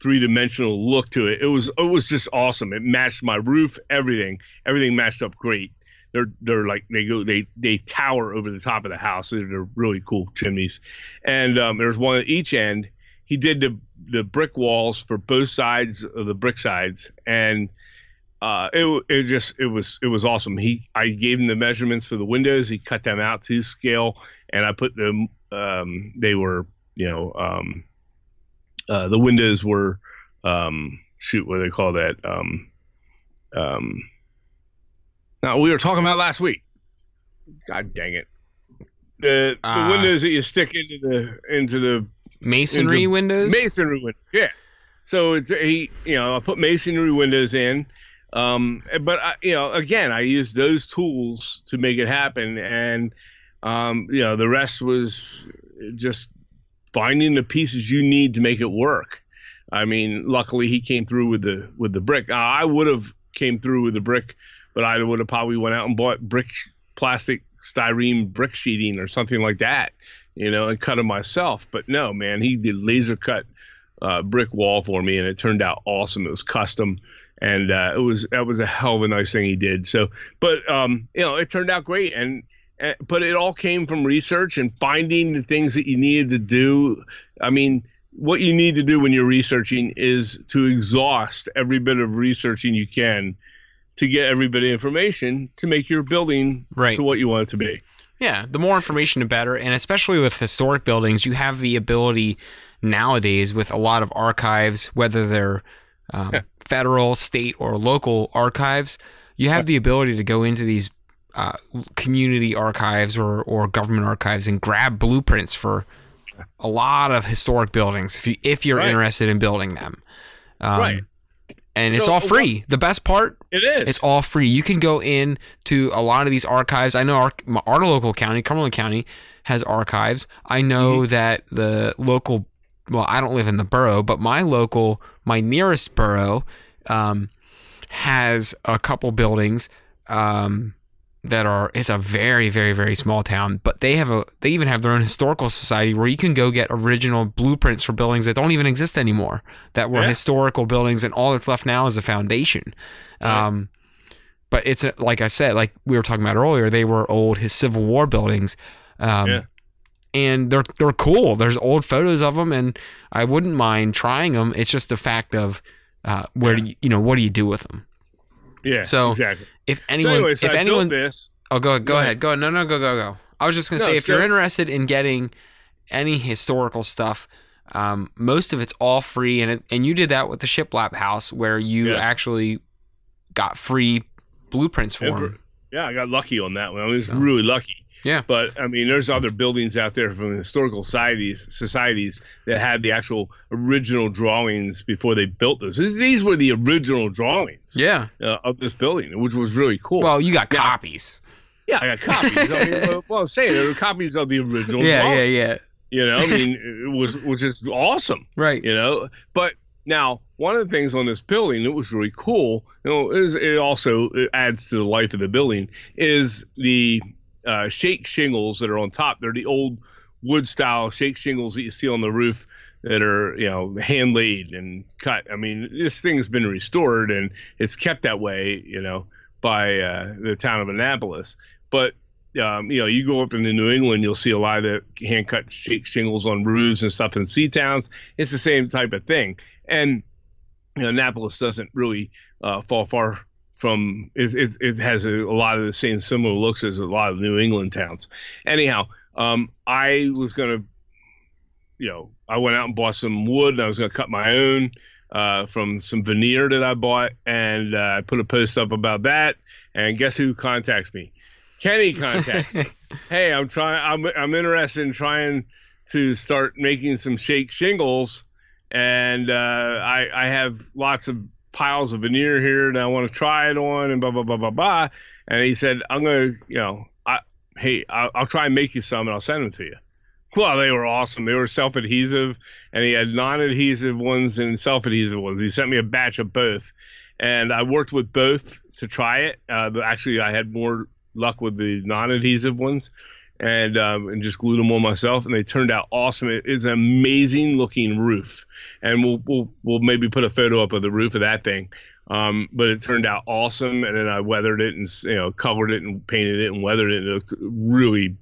three dimensional look to it. It was it was just awesome. It matched my roof, everything. Everything matched up great they're they're like they go they they tower over the top of the house. They're, they're really cool chimneys, and um, there's one at each end. He did the the brick walls for both sides of the brick sides, and uh, it it just it was it was awesome. He I gave him the measurements for the windows. He cut them out to scale, and I put them. Um, they were you know um, uh, the windows were um, shoot what do they call that um, um, now we were talking about last week. God dang it! The, the Uh, windows that you stick into the into the Masonry into windows. masonry window. Yeah. So it's he, you know, I put masonry windows in, um, but I, you know, again, I used those tools to make it happen, and um, you know, the rest was just finding the pieces you need to make it work. I mean, luckily he came through with the with the brick. Uh, I would have came through with the brick, but I would have probably went out and bought brick plastic styrene brick sheeting or something like that, you know, and cut it myself. But no, man, he did laser cut uh, brick wall for me, and it turned out awesome. It was custom, and uh, it was that was a hell of a nice thing he did. So, but um, you know, it turned out great, and but it all came from research and finding the things that you needed to do. I mean. What you need to do when you're researching is to exhaust every bit of researching you can to get every bit of information to make your building Right. to what you want it to be. Yeah, the more information, the better. And especially with historic buildings, you have the ability nowadays with a lot of archives, whether they're um, federal, state, or local archives, you have the ability to go into these uh, community archives or, or government archives and grab blueprints for a lot of historic buildings if, you, if you're Right. interested in building them. Um, Right. And it's all what- free. The best part It is. it's all free. You can go in to a lot of these archives. I know our, our local county, Cumberland County, has archives. I know Mm-hmm. that the local, well, I don't live in the borough, but my local, my nearest borough, um, has a couple buildings um, that are. It's a very, very, very small town, but they have a. They even have their own historical society where you can go get original blueprints for buildings that don't even exist anymore. That were Yeah. historical buildings, and all that's left now is a foundation. Right. Um, but it's a, like I said, like we were talking about earlier, they were old his Civil War buildings, um, Yeah. and they're they're cool. There's old photos of them, and I wouldn't mind trying them. It's just the fact of uh, where do you, you know what do you do with them? Yeah. so, exactly. If anyone, so if I anyone, this. oh go go Go ahead, Go ahead. go no no go go go. I was just gonna No, say if so- you're interested in getting any historical stuff. Um, most of it's all free, and it, and you did that with the Shiplap House, where you Yeah. actually got free blueprints for them. Yeah, I got lucky on that one. I was So- really lucky. Yeah. But I mean, there's other buildings out there from historical societies societies that had the actual original drawings before they built this. These, these were the original drawings Yeah. uh, of this building, which was really cool. Well, you got Yeah. copies. yeah, I got copies. I mean, <laughs> well, I'm saying there were copies of the original. Yeah, drawings, yeah, yeah. You know, I mean, <laughs> it was which is awesome. Right. you know but now one of the things on this building that was really cool you know is it also it adds to the life of the building is the uh, shake shingles that are on top they're the old wood style shake shingles that you see on the roof that are you know hand laid and cut i mean this thing's been restored and it's kept that way you know by uh, the town of annapolis but um, you know, you go up into New England, you'll see a lot of the hand cut shake shingles on roofs and stuff in sea towns. It's the same type of thing. And you know, Annapolis doesn't really uh, fall far from it, it, it has a, a lot of the same similar looks as a lot of New England towns. Anyhow, um, I was gonna, you know, I went out and bought some wood, and I was gonna cut my own uh, from some veneer that I bought, and uh, I put a post up about that. And guess who contacts me? Kenny contacts me. <laughs> Hey, I'm trying. I'm I'm interested in trying to start making some shake shingles, and uh, I I have lots of piles of veneer here and I want to try it on, and blah blah blah blah blah. And he said, I'm gonna, you know, I hey, I'll, I'll try and make you some and I'll send them to you. Well, they were awesome. They were self adhesive, and he had non adhesive ones and self adhesive ones. He sent me a batch of both, and I worked with both to try it. Uh, actually, I had more luck with the non adhesive ones, and um, and just glued them on myself, and they turned out awesome. It, it's an amazing looking roof, and we'll we'll we'll maybe put a photo up of the roof of that thing. Um, but it turned out awesome, and then I weathered it and you know covered it and painted it and weathered it. And it looked really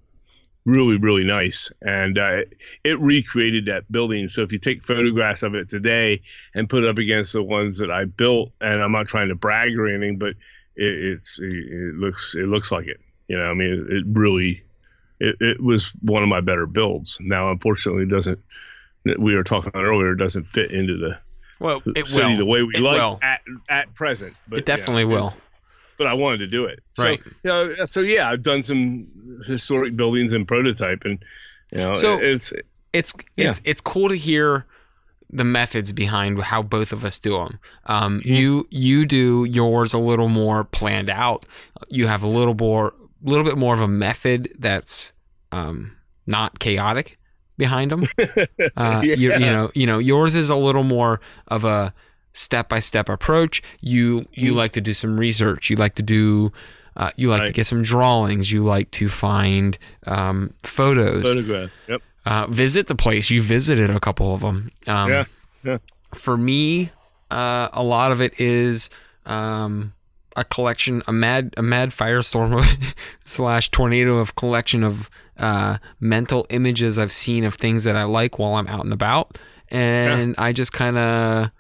really really nice and uh, it recreated that building so if you take photographs of it today and put it up against the ones that i built and i'm not trying to brag or anything but it, it's it looks it looks like it you know i mean it, it really it, it was one of my better builds now unfortunately it doesn't we were talking about earlier it doesn't fit into the well it city will the way we like at at present but it definitely yeah, will but I wanted to do it. Right. So, you know, so yeah, I've done some historic buildings and prototype, and you know, So- it's it's Yeah. it's it's cool to hear the methods behind how both of us do them. Um, Yeah. You you do yours a little more planned out. You have a little more, little bit more of a method that's um, not chaotic behind them. <laughs> Uh, you, you know, you know, yours is a little more of a step-by-step approach. You you Mhm. like to do some research. You like to do. Uh, you like to get some drawings. You like to find um, photos photograph. Yep. uh, visit the place. You visited a couple of them. Um, Yeah, yeah. For me, uh, a lot of it is um, a collection, a mad, a mad firestorm <laughs> slash tornado of collection of uh, mental images I've seen of things that I like while I'm out and about, and I just kind of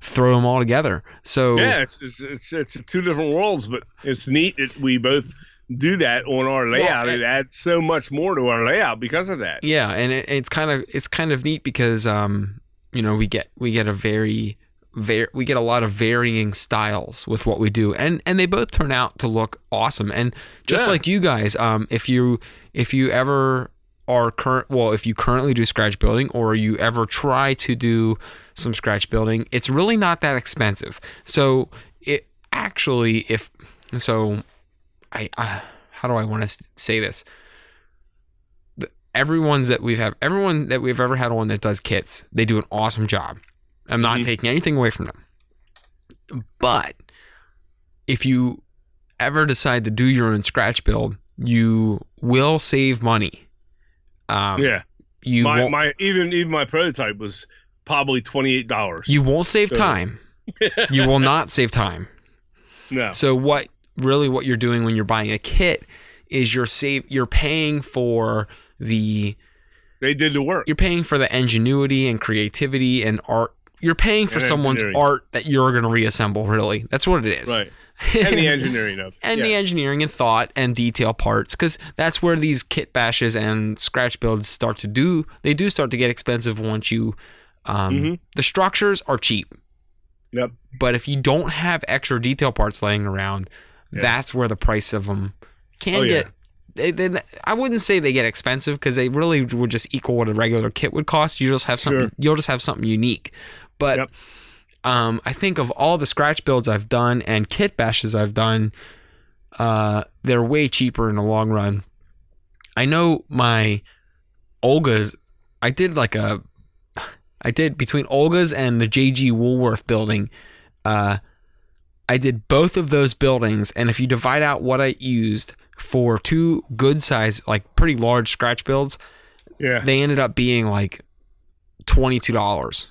throw them all together. So Yeah, it's, it's it's it's two different worlds, but it's neat that we both do that on our layout. it- it adds so much more to our layout because of that. Yeah, and it, it's kind of it's kind of neat because um you know we get we get a very very we get a lot of varying styles with what we do and and they both turn out to look awesome and just Yeah. like you guys um if you if you ever are current well if you currently do scratch building or you ever try to do some scratch building it's really not that expensive so it actually if so i uh, how do i want to say this everyone's that we've have everyone that we've ever had on that does kits, they do an awesome job. I'm not Mhm. taking anything away from them. But if you ever decide to do your own scratch build, you will save money. Um, Yeah, you my won't my even even my prototype was probably twenty eight dollars. you won't save So- time. <laughs> you will not save time. no, So what really what you're doing when you're buying a kit is you're save you're paying for the they did the work. you're paying for the ingenuity and creativity and art. You're paying for And someone's art that you're going to reassemble. Really, that's what it is. Right, <laughs> and the engineering of and the engineering and thought and detail parts, because that's where these kit bashes and scratch builds start to do. They do start to get expensive once you. Um, Mhm. The structures are cheap, Yep. but if you don't have extra detail parts laying around, Yeah. that's where the price of them can Oh, yeah. get. They, they, I wouldn't say they get expensive because they really would just equal what a regular kit would cost. You just have something. Sure. You'll just have something unique. But Yep. um, I think of all the scratch builds I've done and kit bashes I've done, uh, they're way cheaper in the long run. I know my Olga's. I did like a. I did between Olga's and the JG Woolworth building. Uh, I did both of those buildings, and if you divide out what I used for two good size, like pretty large scratch builds, Yeah, they ended up being like twenty two dollars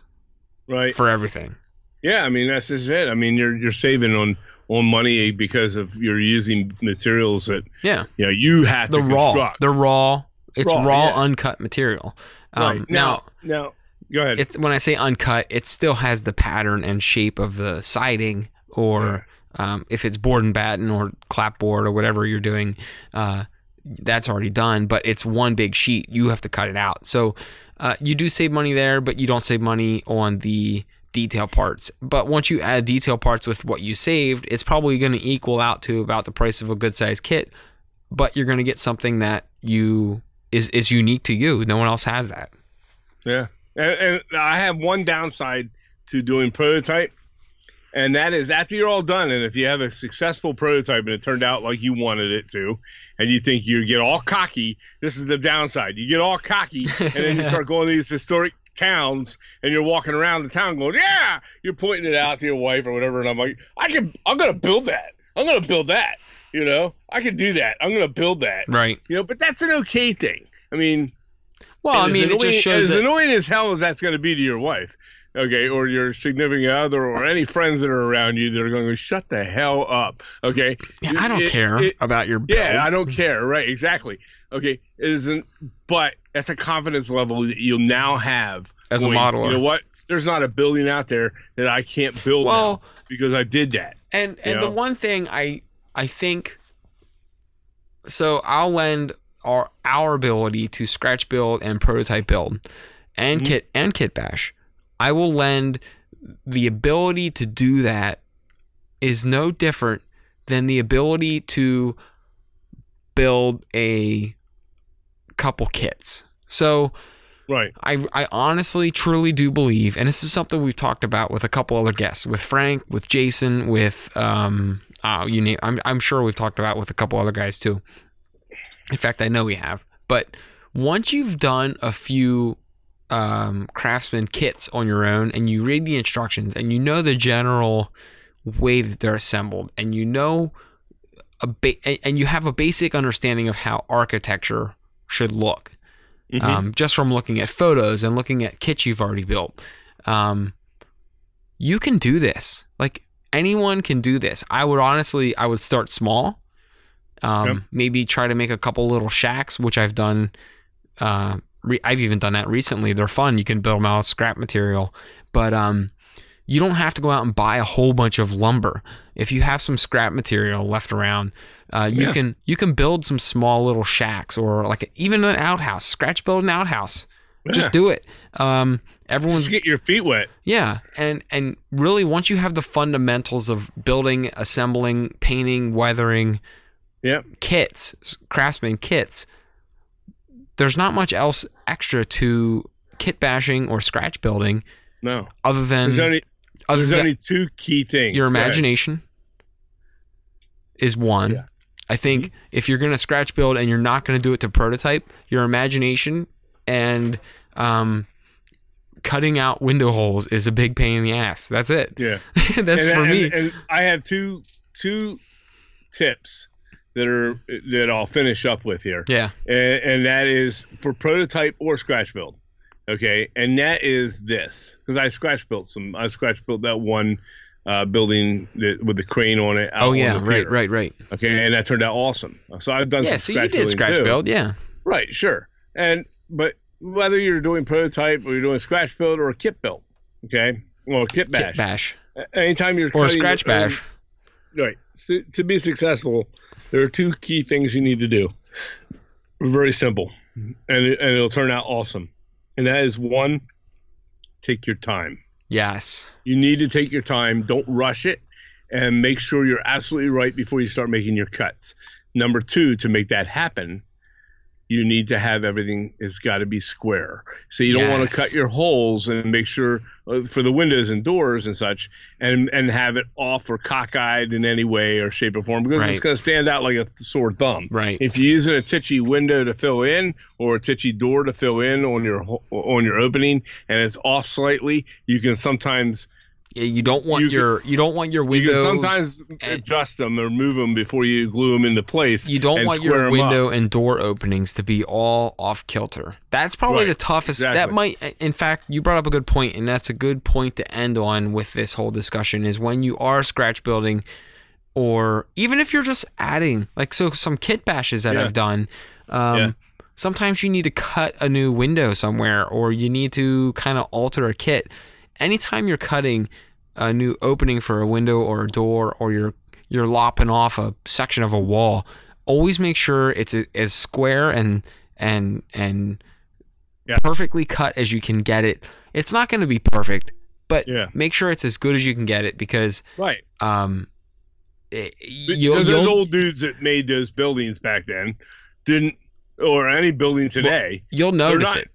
right. for everything. Yeah, I mean that's just it. I mean you're you're saving on on money because of you're using materials that Yeah, you know you have the to raw, construct. the raw. It's raw, Raw, yeah. uncut material. Um, right. Now, now, now, go ahead. it, when I say uncut, it still has the pattern and shape of the siding, or um, if it's board and batten or clapboard or whatever you're doing, uh, that's already done. But it's one big sheet. You have to cut it out. So uh, you do save money there, but you don't save money on the detail parts. But once you add detail parts with what you saved, it's probably going to equal out to about the price of a good size kit. But you're going to get something that you is is unique to you. No one else has that. Yeah, and, and I have one downside to doing prototype. And that is after you're all done, and if you have a successful prototype and it turned out like you wanted it to, and you think you get all cocky, this is the downside. You get all cocky, and then you <laughs> start going to these historic towns, and you're walking around the town going, "Yeah," you're pointing it out to your wife or whatever, and I'm like, "I can, I'm gonna build that. I'm gonna build that. You know, I can do that. I'm gonna build that. Right. You know, but that's an okay thing. I mean, Well, I mean, it just shows as that. annoying as hell as that's going to be to your wife, okay, or your significant other, or any friends that are around you that are going to go, shut the hell up, okay? Yeah, I don't it- care it- about your yeah, I don't care. Right, exactly. Okay, it isn't, but that's a confidence level that you'll now have As a going, modeler. You know what? There's not a building out there that I can't build Well, now because I did that. And and You the one thing I I think so I'll lend our our ability to scratch build and prototype build and Mhm. kit and kit bash. I will lend the ability to do that is no different than the ability to build a couple kits. So Right. I, I honestly truly do believe, and this is something we've talked about with a couple other guests, with Frank, with Jason, with um, uh, you name. I'm I'm sure we've talked about with a couple other guys too. In fact, I know we have. But once you've done a few um, craftsman kits on your own, and you read the instructions, and you know the general way that they're assembled, and you know a ba- and- you have a basic understanding of how architecture should look Mhm. um, just from looking at photos and looking at kits you've already built. Um, you can do this. Like anyone can do this. I would honestly, I would start small. Um, Yep. Maybe try to make a couple little shacks, which I've done. Uh, re- I've even done that recently. They're fun. You can build them out of scrap material, but um, you don't have to go out and buy a whole bunch of lumber. If you have some scrap material left around, uh, you Yeah. can you can build some small little shacks or like even an outhouse. Scratch build an outhouse. Yeah. Just do it. Um, everyone's Just get your feet wet. yeah, and and really once you have the fundamentals of building, assembling, painting, weathering Yep. kits, craftsman kits, there's not much else extra to kit bashing or scratch building No. other than There's only other there's than only two key things. your imagination is one. Yeah. I think Mm-hmm. if you're going to scratch build and you're not going to do it to prototype, your imagination and um, cutting out window holes is a big pain in the ass. That's it. Yeah. <laughs> That's and, for and- me. And I have two two tips that are that I'll finish up with here, yeah. and, and that is for prototype or scratch build. Okay, and that is this because I scratch built some. I scratch built that one uh, building that, with the crane on it. Oh yeah. the Right. Right. Right. Okay, and that turned out awesome. So I've done Yeah. So you did scratch too. build. Yeah. Right, sure. And but whether you're doing prototype or you're doing scratch build or a kit build, okay, or a kit bash, Kit bash anytime you're or a cutting scratch own- bash. right to, to be successful, there are two key things you need to do. Very simple, and it, and it'll turn out awesome. And that is one, take your time. Yes. You need to take your time. Don't rush it, and make sure you're absolutely right before you start making your cuts. Number two, to make that happen, you need to have everything has got to be square. So you don't want to cut your holes and make sure uh, for the windows and doors and such, and and have it off or cockeyed in any way or shape or form because Right. it's going to stand out like a sore thumb. Right. If you're using a Tichy window to fill in or a Tichy door to fill in on your on your opening and it's off slightly, you can sometimes you don't want You can- your you don't want your you windows. can sometimes and- adjust them or move them before you glue them into place. you don't want your window up. and door openings to be all off kilter. That's probably Right, the toughest. That might, in fact, you brought up a good point, and that's a good point to end on with this whole discussion. Is when you are scratch building, or even if you're just adding, like so, some kit bashes that Yeah. I've done. Um, Yeah. Sometimes you need to cut a new window somewhere, or you need to kind of alter a kit. Anytime you're cutting a new opening for a window or a door, or you're you're lopping off a section of a wall, always make sure it's as square and and and Yes. perfectly cut as you can get it. It's not going to be perfect, but Yeah. make sure it's as good as you can get it because right. um, it, you'll, Because those old dudes that made those buildings back then didn't, or any building today, you'll notice not- it.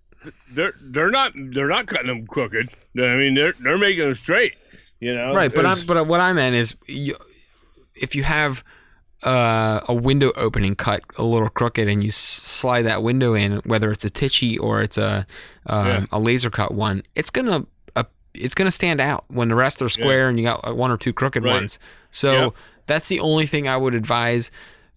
they're they're not they're not cutting them crooked. I mean, they're they're making them straight. You know, right, but I'm but what I meant is, you, if you have uh, a window opening cut a little crooked and you slide that window in, whether it's a Tichy or it's a um, Yeah. a laser cut one, it's gonna uh, it's gonna stand out when the rest are square and you got uh, one or two crooked Right. ones. So Yeah. that's the only thing I would advise.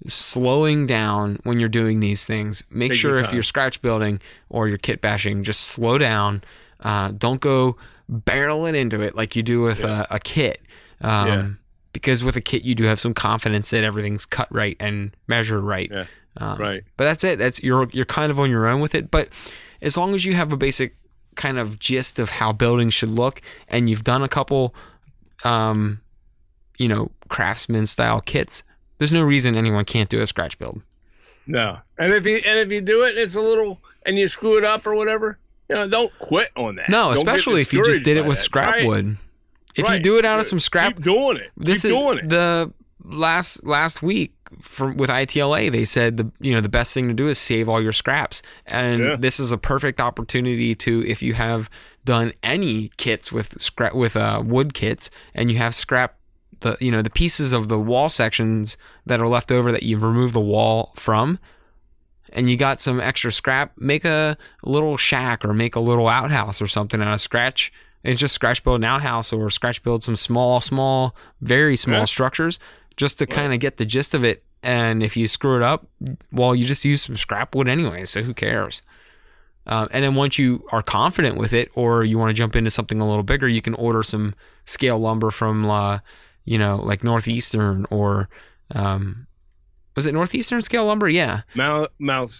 Slowing down when you're doing these things. Make Take sure your if you're scratch building or you're kit bashing, just slow down. Uh, don't go barreling into it like you do with Yeah. a, a kit. Um, Yeah. Because with a kit, you do have some confidence that everything's cut right and measured right. Yeah. Um, right. But that's it. That's you're you're kind of on your own with it. But as long as you have a basic kind of gist of how buildings should look, and you've done a couple, um, you know, craftsman style kits, there's no reason anyone can't do a scratch build. No, and if you and if you do it, it's a little and you screw it up or whatever. You know, don't quit on that. No, Don't especially if you just did it with that. scrap Try it. wood. If you do it out of some scrap keep doing it. this keep is doing it. the last last week from with ITLA they said the you know the best thing to do is save all your scraps and Yeah. this is a perfect opportunity to if you have done any kits with scrap with uh, wood kits and you have scrap the you know the pieces of the wall sections that are left over that you've removed the wall from and you got some extra scrap make a little shack or make a little outhouse or something out of scratch. And just scratch build an outhouse or scratch build some small small very small Yeah. structures just to kind of get the gist of it. And if you screw it up well you just use some scrap wood anyway so who cares? Um, and then once you are confident with it or you want to jump into something a little bigger you can order some scale lumber from uh, you know like northeastern or um, was it northeastern scale lumber yeah Mount Mount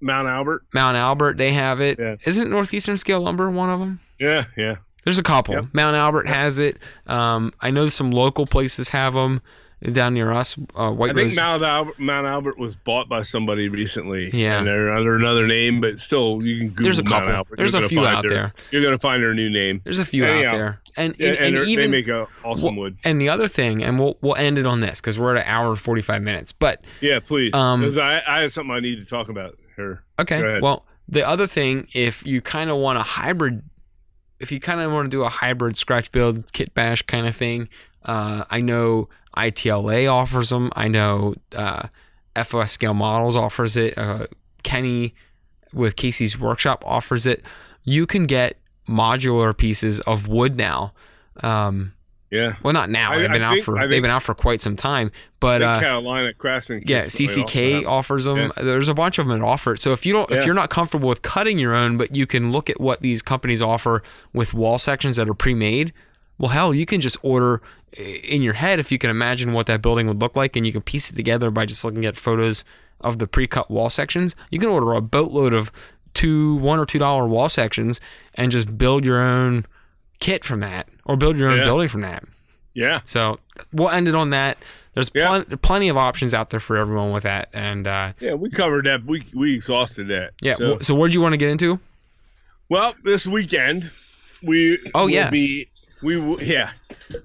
Mount Albert. Mount Albert, they have it. Yeah. not Northeastern Scale Lumber one of them? Yeah, yeah. There's a couple. Yep. Mount Albert has it. Um, I know some local places have them down near us. Uh, White I think Rose. Mount Albert, Mount Albert was bought by somebody recently. Yeah. and they're under another name, but still, you can Google There's a Mount couple. Albert. There's You're a few out their- there. You're gonna find their new name. There's a few Anyhow. out there, and and, And, and even they make a awesome wood. and the other thing, and we'll we'll end it on this because we're at an hour and forty five minutes. But Yeah, please. Um, Because I, I have something I need to talk about here. Okay. Well, the other thing, if you kind of want a hybrid, if you kind of want to do a hybrid scratch build kit bash kind of thing, uh, I know ITLA offers them. I know uh, FOS Scale Models offers it. Uh, Kenny with KC's Workshop offers it. You can get modular pieces of wood now. Um, Yeah. well, not now. I- they've been I out think- for I they've been out for quite some time. But uh, Carolina Craftsman. yeah, Kits, they also CCK offers them. There's a bunch of them that offer it. So if you don't, if you're not comfortable with cutting your own, but you can look at what these companies offer with wall sections that are pre-made, well, hell, you can just order in your head if you can imagine what that building would look like, and you can piece it together by just looking at photos of the pre-cut wall sections. You can order a boatload of two, one or two dollar wall sections, and just build your own kit from that, or build your own Yeah. building from that. Yeah. So we'll end it on that. There's Yeah. plen- plenty of options out there for everyone with that, and uh, Yeah, we covered that. We we exhausted that. yeah. So, So, what did you want to get into? well, this weekend we Oh, will yes. be we will yeah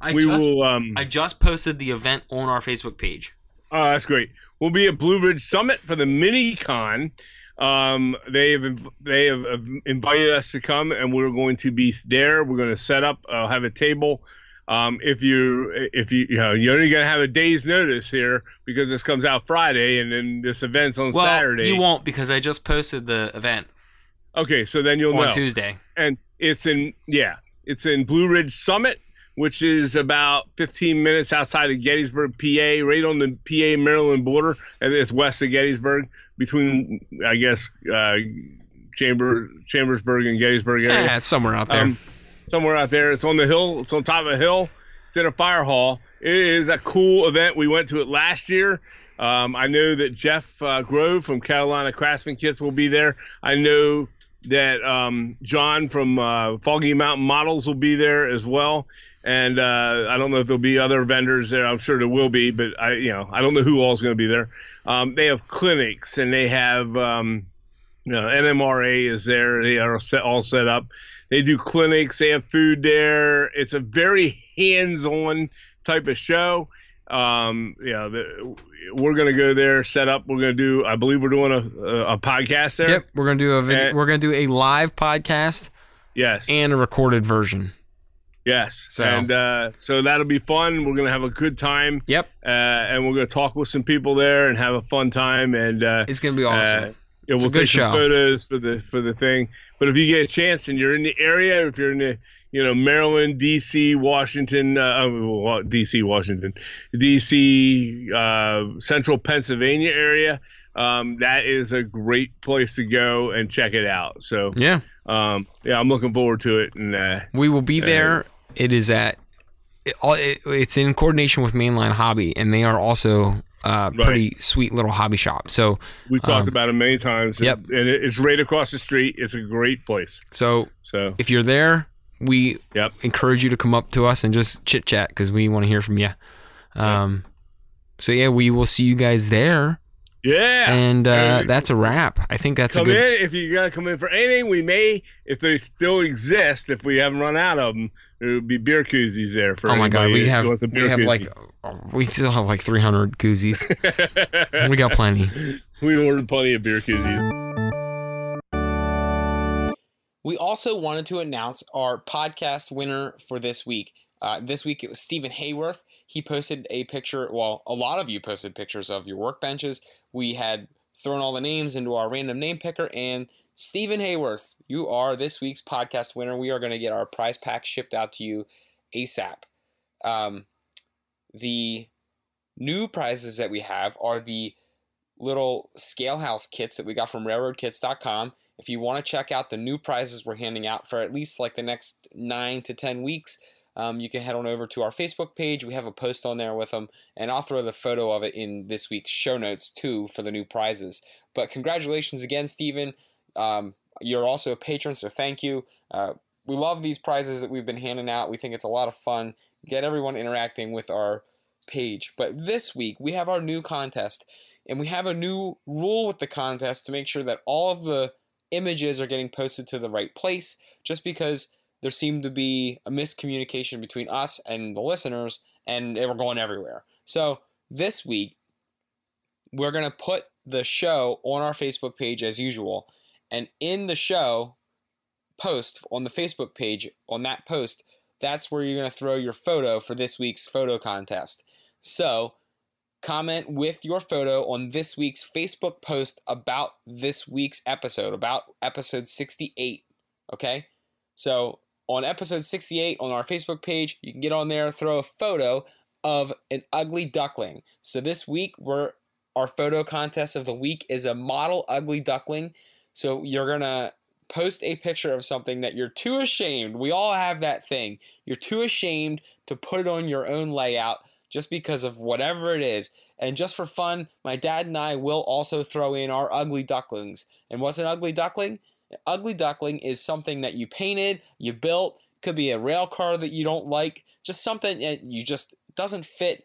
I we will um I just posted the event on our Facebook page. oh that's great we'll be at Blue Ridge Summit for the mini con. Um, they have they have have invited us to come, and we're going to be there. We're going to set up, uh, have a table. Um, if you if you you know you're only going to have a day's notice here because this comes out Friday, and then this event's on Well, Saturday. you won't because I just posted the event Okay, so then you'll on know. Tuesday. and it's in yeah it's in blue ridge summit which is about 15 minutes outside of gettysburg pa right on the pa maryland border and it's west of gettysburg between i guess uh, chamber chambersburg and gettysburg area. Yeah, it's somewhere out there. um, somewhere out there. It's on the hill. It's on top of a hill. It's in a fire hall. It is a cool event. We went to it last year. Um, i know that jeff uh, grove from carolina craftsman kits will be there. I know that um, John from uh, Foggy Mountain Models will be there as well. And uh, I don't know if there'll be other vendors there. I'm sure there will be, but I, you know, I don't know who all is going to be there. Um, they have clinics and they have, um, you know, NMRA is there. They are set, all set up. They do clinics. They have food there. It's a very hands-on type of show. Um, you know, the, we're going to go there, set up. We're going to do. I believe we're doing a, a, a podcast there. yep, we're gonna do a video, and- we're gonna do a live podcast Yes. and a recorded version. Yes. So- And uh, so that'll be fun. We're gonna have a good time, Yep, uh, and we're gonna talk with some people there and have a fun time. And uh, it's gonna be awesome. Uh, yeah, It's a we'll good take show. some photos for the for the thing. But if you get a chance and you're in the area, if you're in the you know Maryland, D.C., Washington, uh, uh, D.C., Washington, D.C., uh, Central Pennsylvania area, um, that is a great place to go and check it out. So yeah, um, yeah, I'm looking forward to it. And uh, we will be there. It is at. It, all- it, it's in coordination with Mainline Hobby, and they are also uh, Right. pretty sweet little hobby shop. So, we talked Um, about it many times. yep. And it, it's right across the street. It's a great place. so So if you're there, we Yep. encourage you to come up to us and just chit chat because we want to hear from you. Um, so yeah, we will see you guys there, yeah. and uh, that's a wrap. I think that's a come good. in if you gotta come in for anything. We may, if they still exist, if we haven't run out of them, there would be beer koozies there for. Oh my god, we have a we have koozie. like oh, we still have like 300 koozies. <laughs> we got plenty. we ordered plenty of beer koozies. We also wanted to announce our podcast winner for this week. Uh, this week it was Stephen Hayworth. He posted a picture. Well, a lot of you posted pictures of your workbenches. We had thrown all the names into our random name picker, and Stephen Hayworth, you are this week's podcast winner. We are going to get our prize pack shipped out to you ASAP. Um, the new prizes that we have are the little scale house kits that we got from railroadkits.com. If you want to check out the new prizes we're handing out for at least like the next nine to 10 weeks, um, you can head on over to our Facebook page. We have a post on there with them, and I'll throw the photo of it in this week's show notes too for the new prizes. But congratulations again, Stephen. Um, you're also a patron, so thank you. Uh, we love these prizes that we've been handing out. We think it's a lot of fun. Get everyone interacting with our page. But this week, we have our new contest, and we have a new rule with the contest to make sure that all of the images are getting posted to the right place just because there seemed to be a miscommunication between us and the listeners and they were going everywhere. So this week we're going to put the show on our Facebook page as usual and in the show post on the Facebook page on that post that's where you're going to throw your photo for this week's photo contest. So comment with your photo on this week's Facebook post about this week's episode, about episode 68. Okay? So on episode 68 on our Facebook page, you can get on there, throw a photo of an ugly duckling. So this week, we're our photo contest of the week is a model ugly duckling. So you're gonna post a picture of something that you're too ashamed. We all have that thing. You're too ashamed to put it on your own layout just because of whatever it is. And just for fun, my dad and I will also throw in our ugly ducklings. And what's an ugly duckling? An ugly duckling is something that you painted, you built, could be a rail car that you don't like, just something that you just doesn't fit.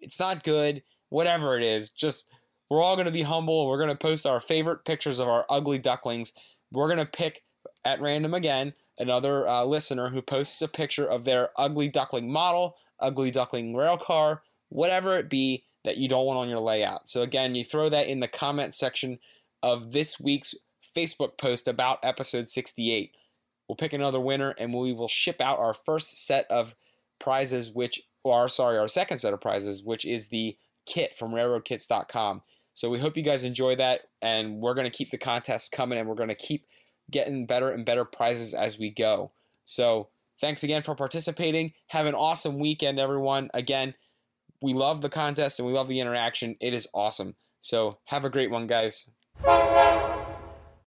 It's not good, whatever it is. Just we're all going to be humble. We're going to post our favorite pictures of our ugly ducklings. We're going to pick at random again another uh, listener who posts a picture of their ugly duckling model, ugly duckling rail car, whatever it be that you don't want on your layout. So again, you throw that in the comment section of this week's Facebook post about episode 68. We'll pick another winner and we will ship out our first set of prizes, which, or sorry, our second set of prizes, which is the kit from railroadkits.com. So we hope you guys enjoy that, and we're going to keep the contests coming, and we're going to keep getting better and better prizes as we go. So thanks again for participating. Have an awesome weekend, everyone. Again, we love the contest and we love the interaction. It is awesome. So have a great one, guys.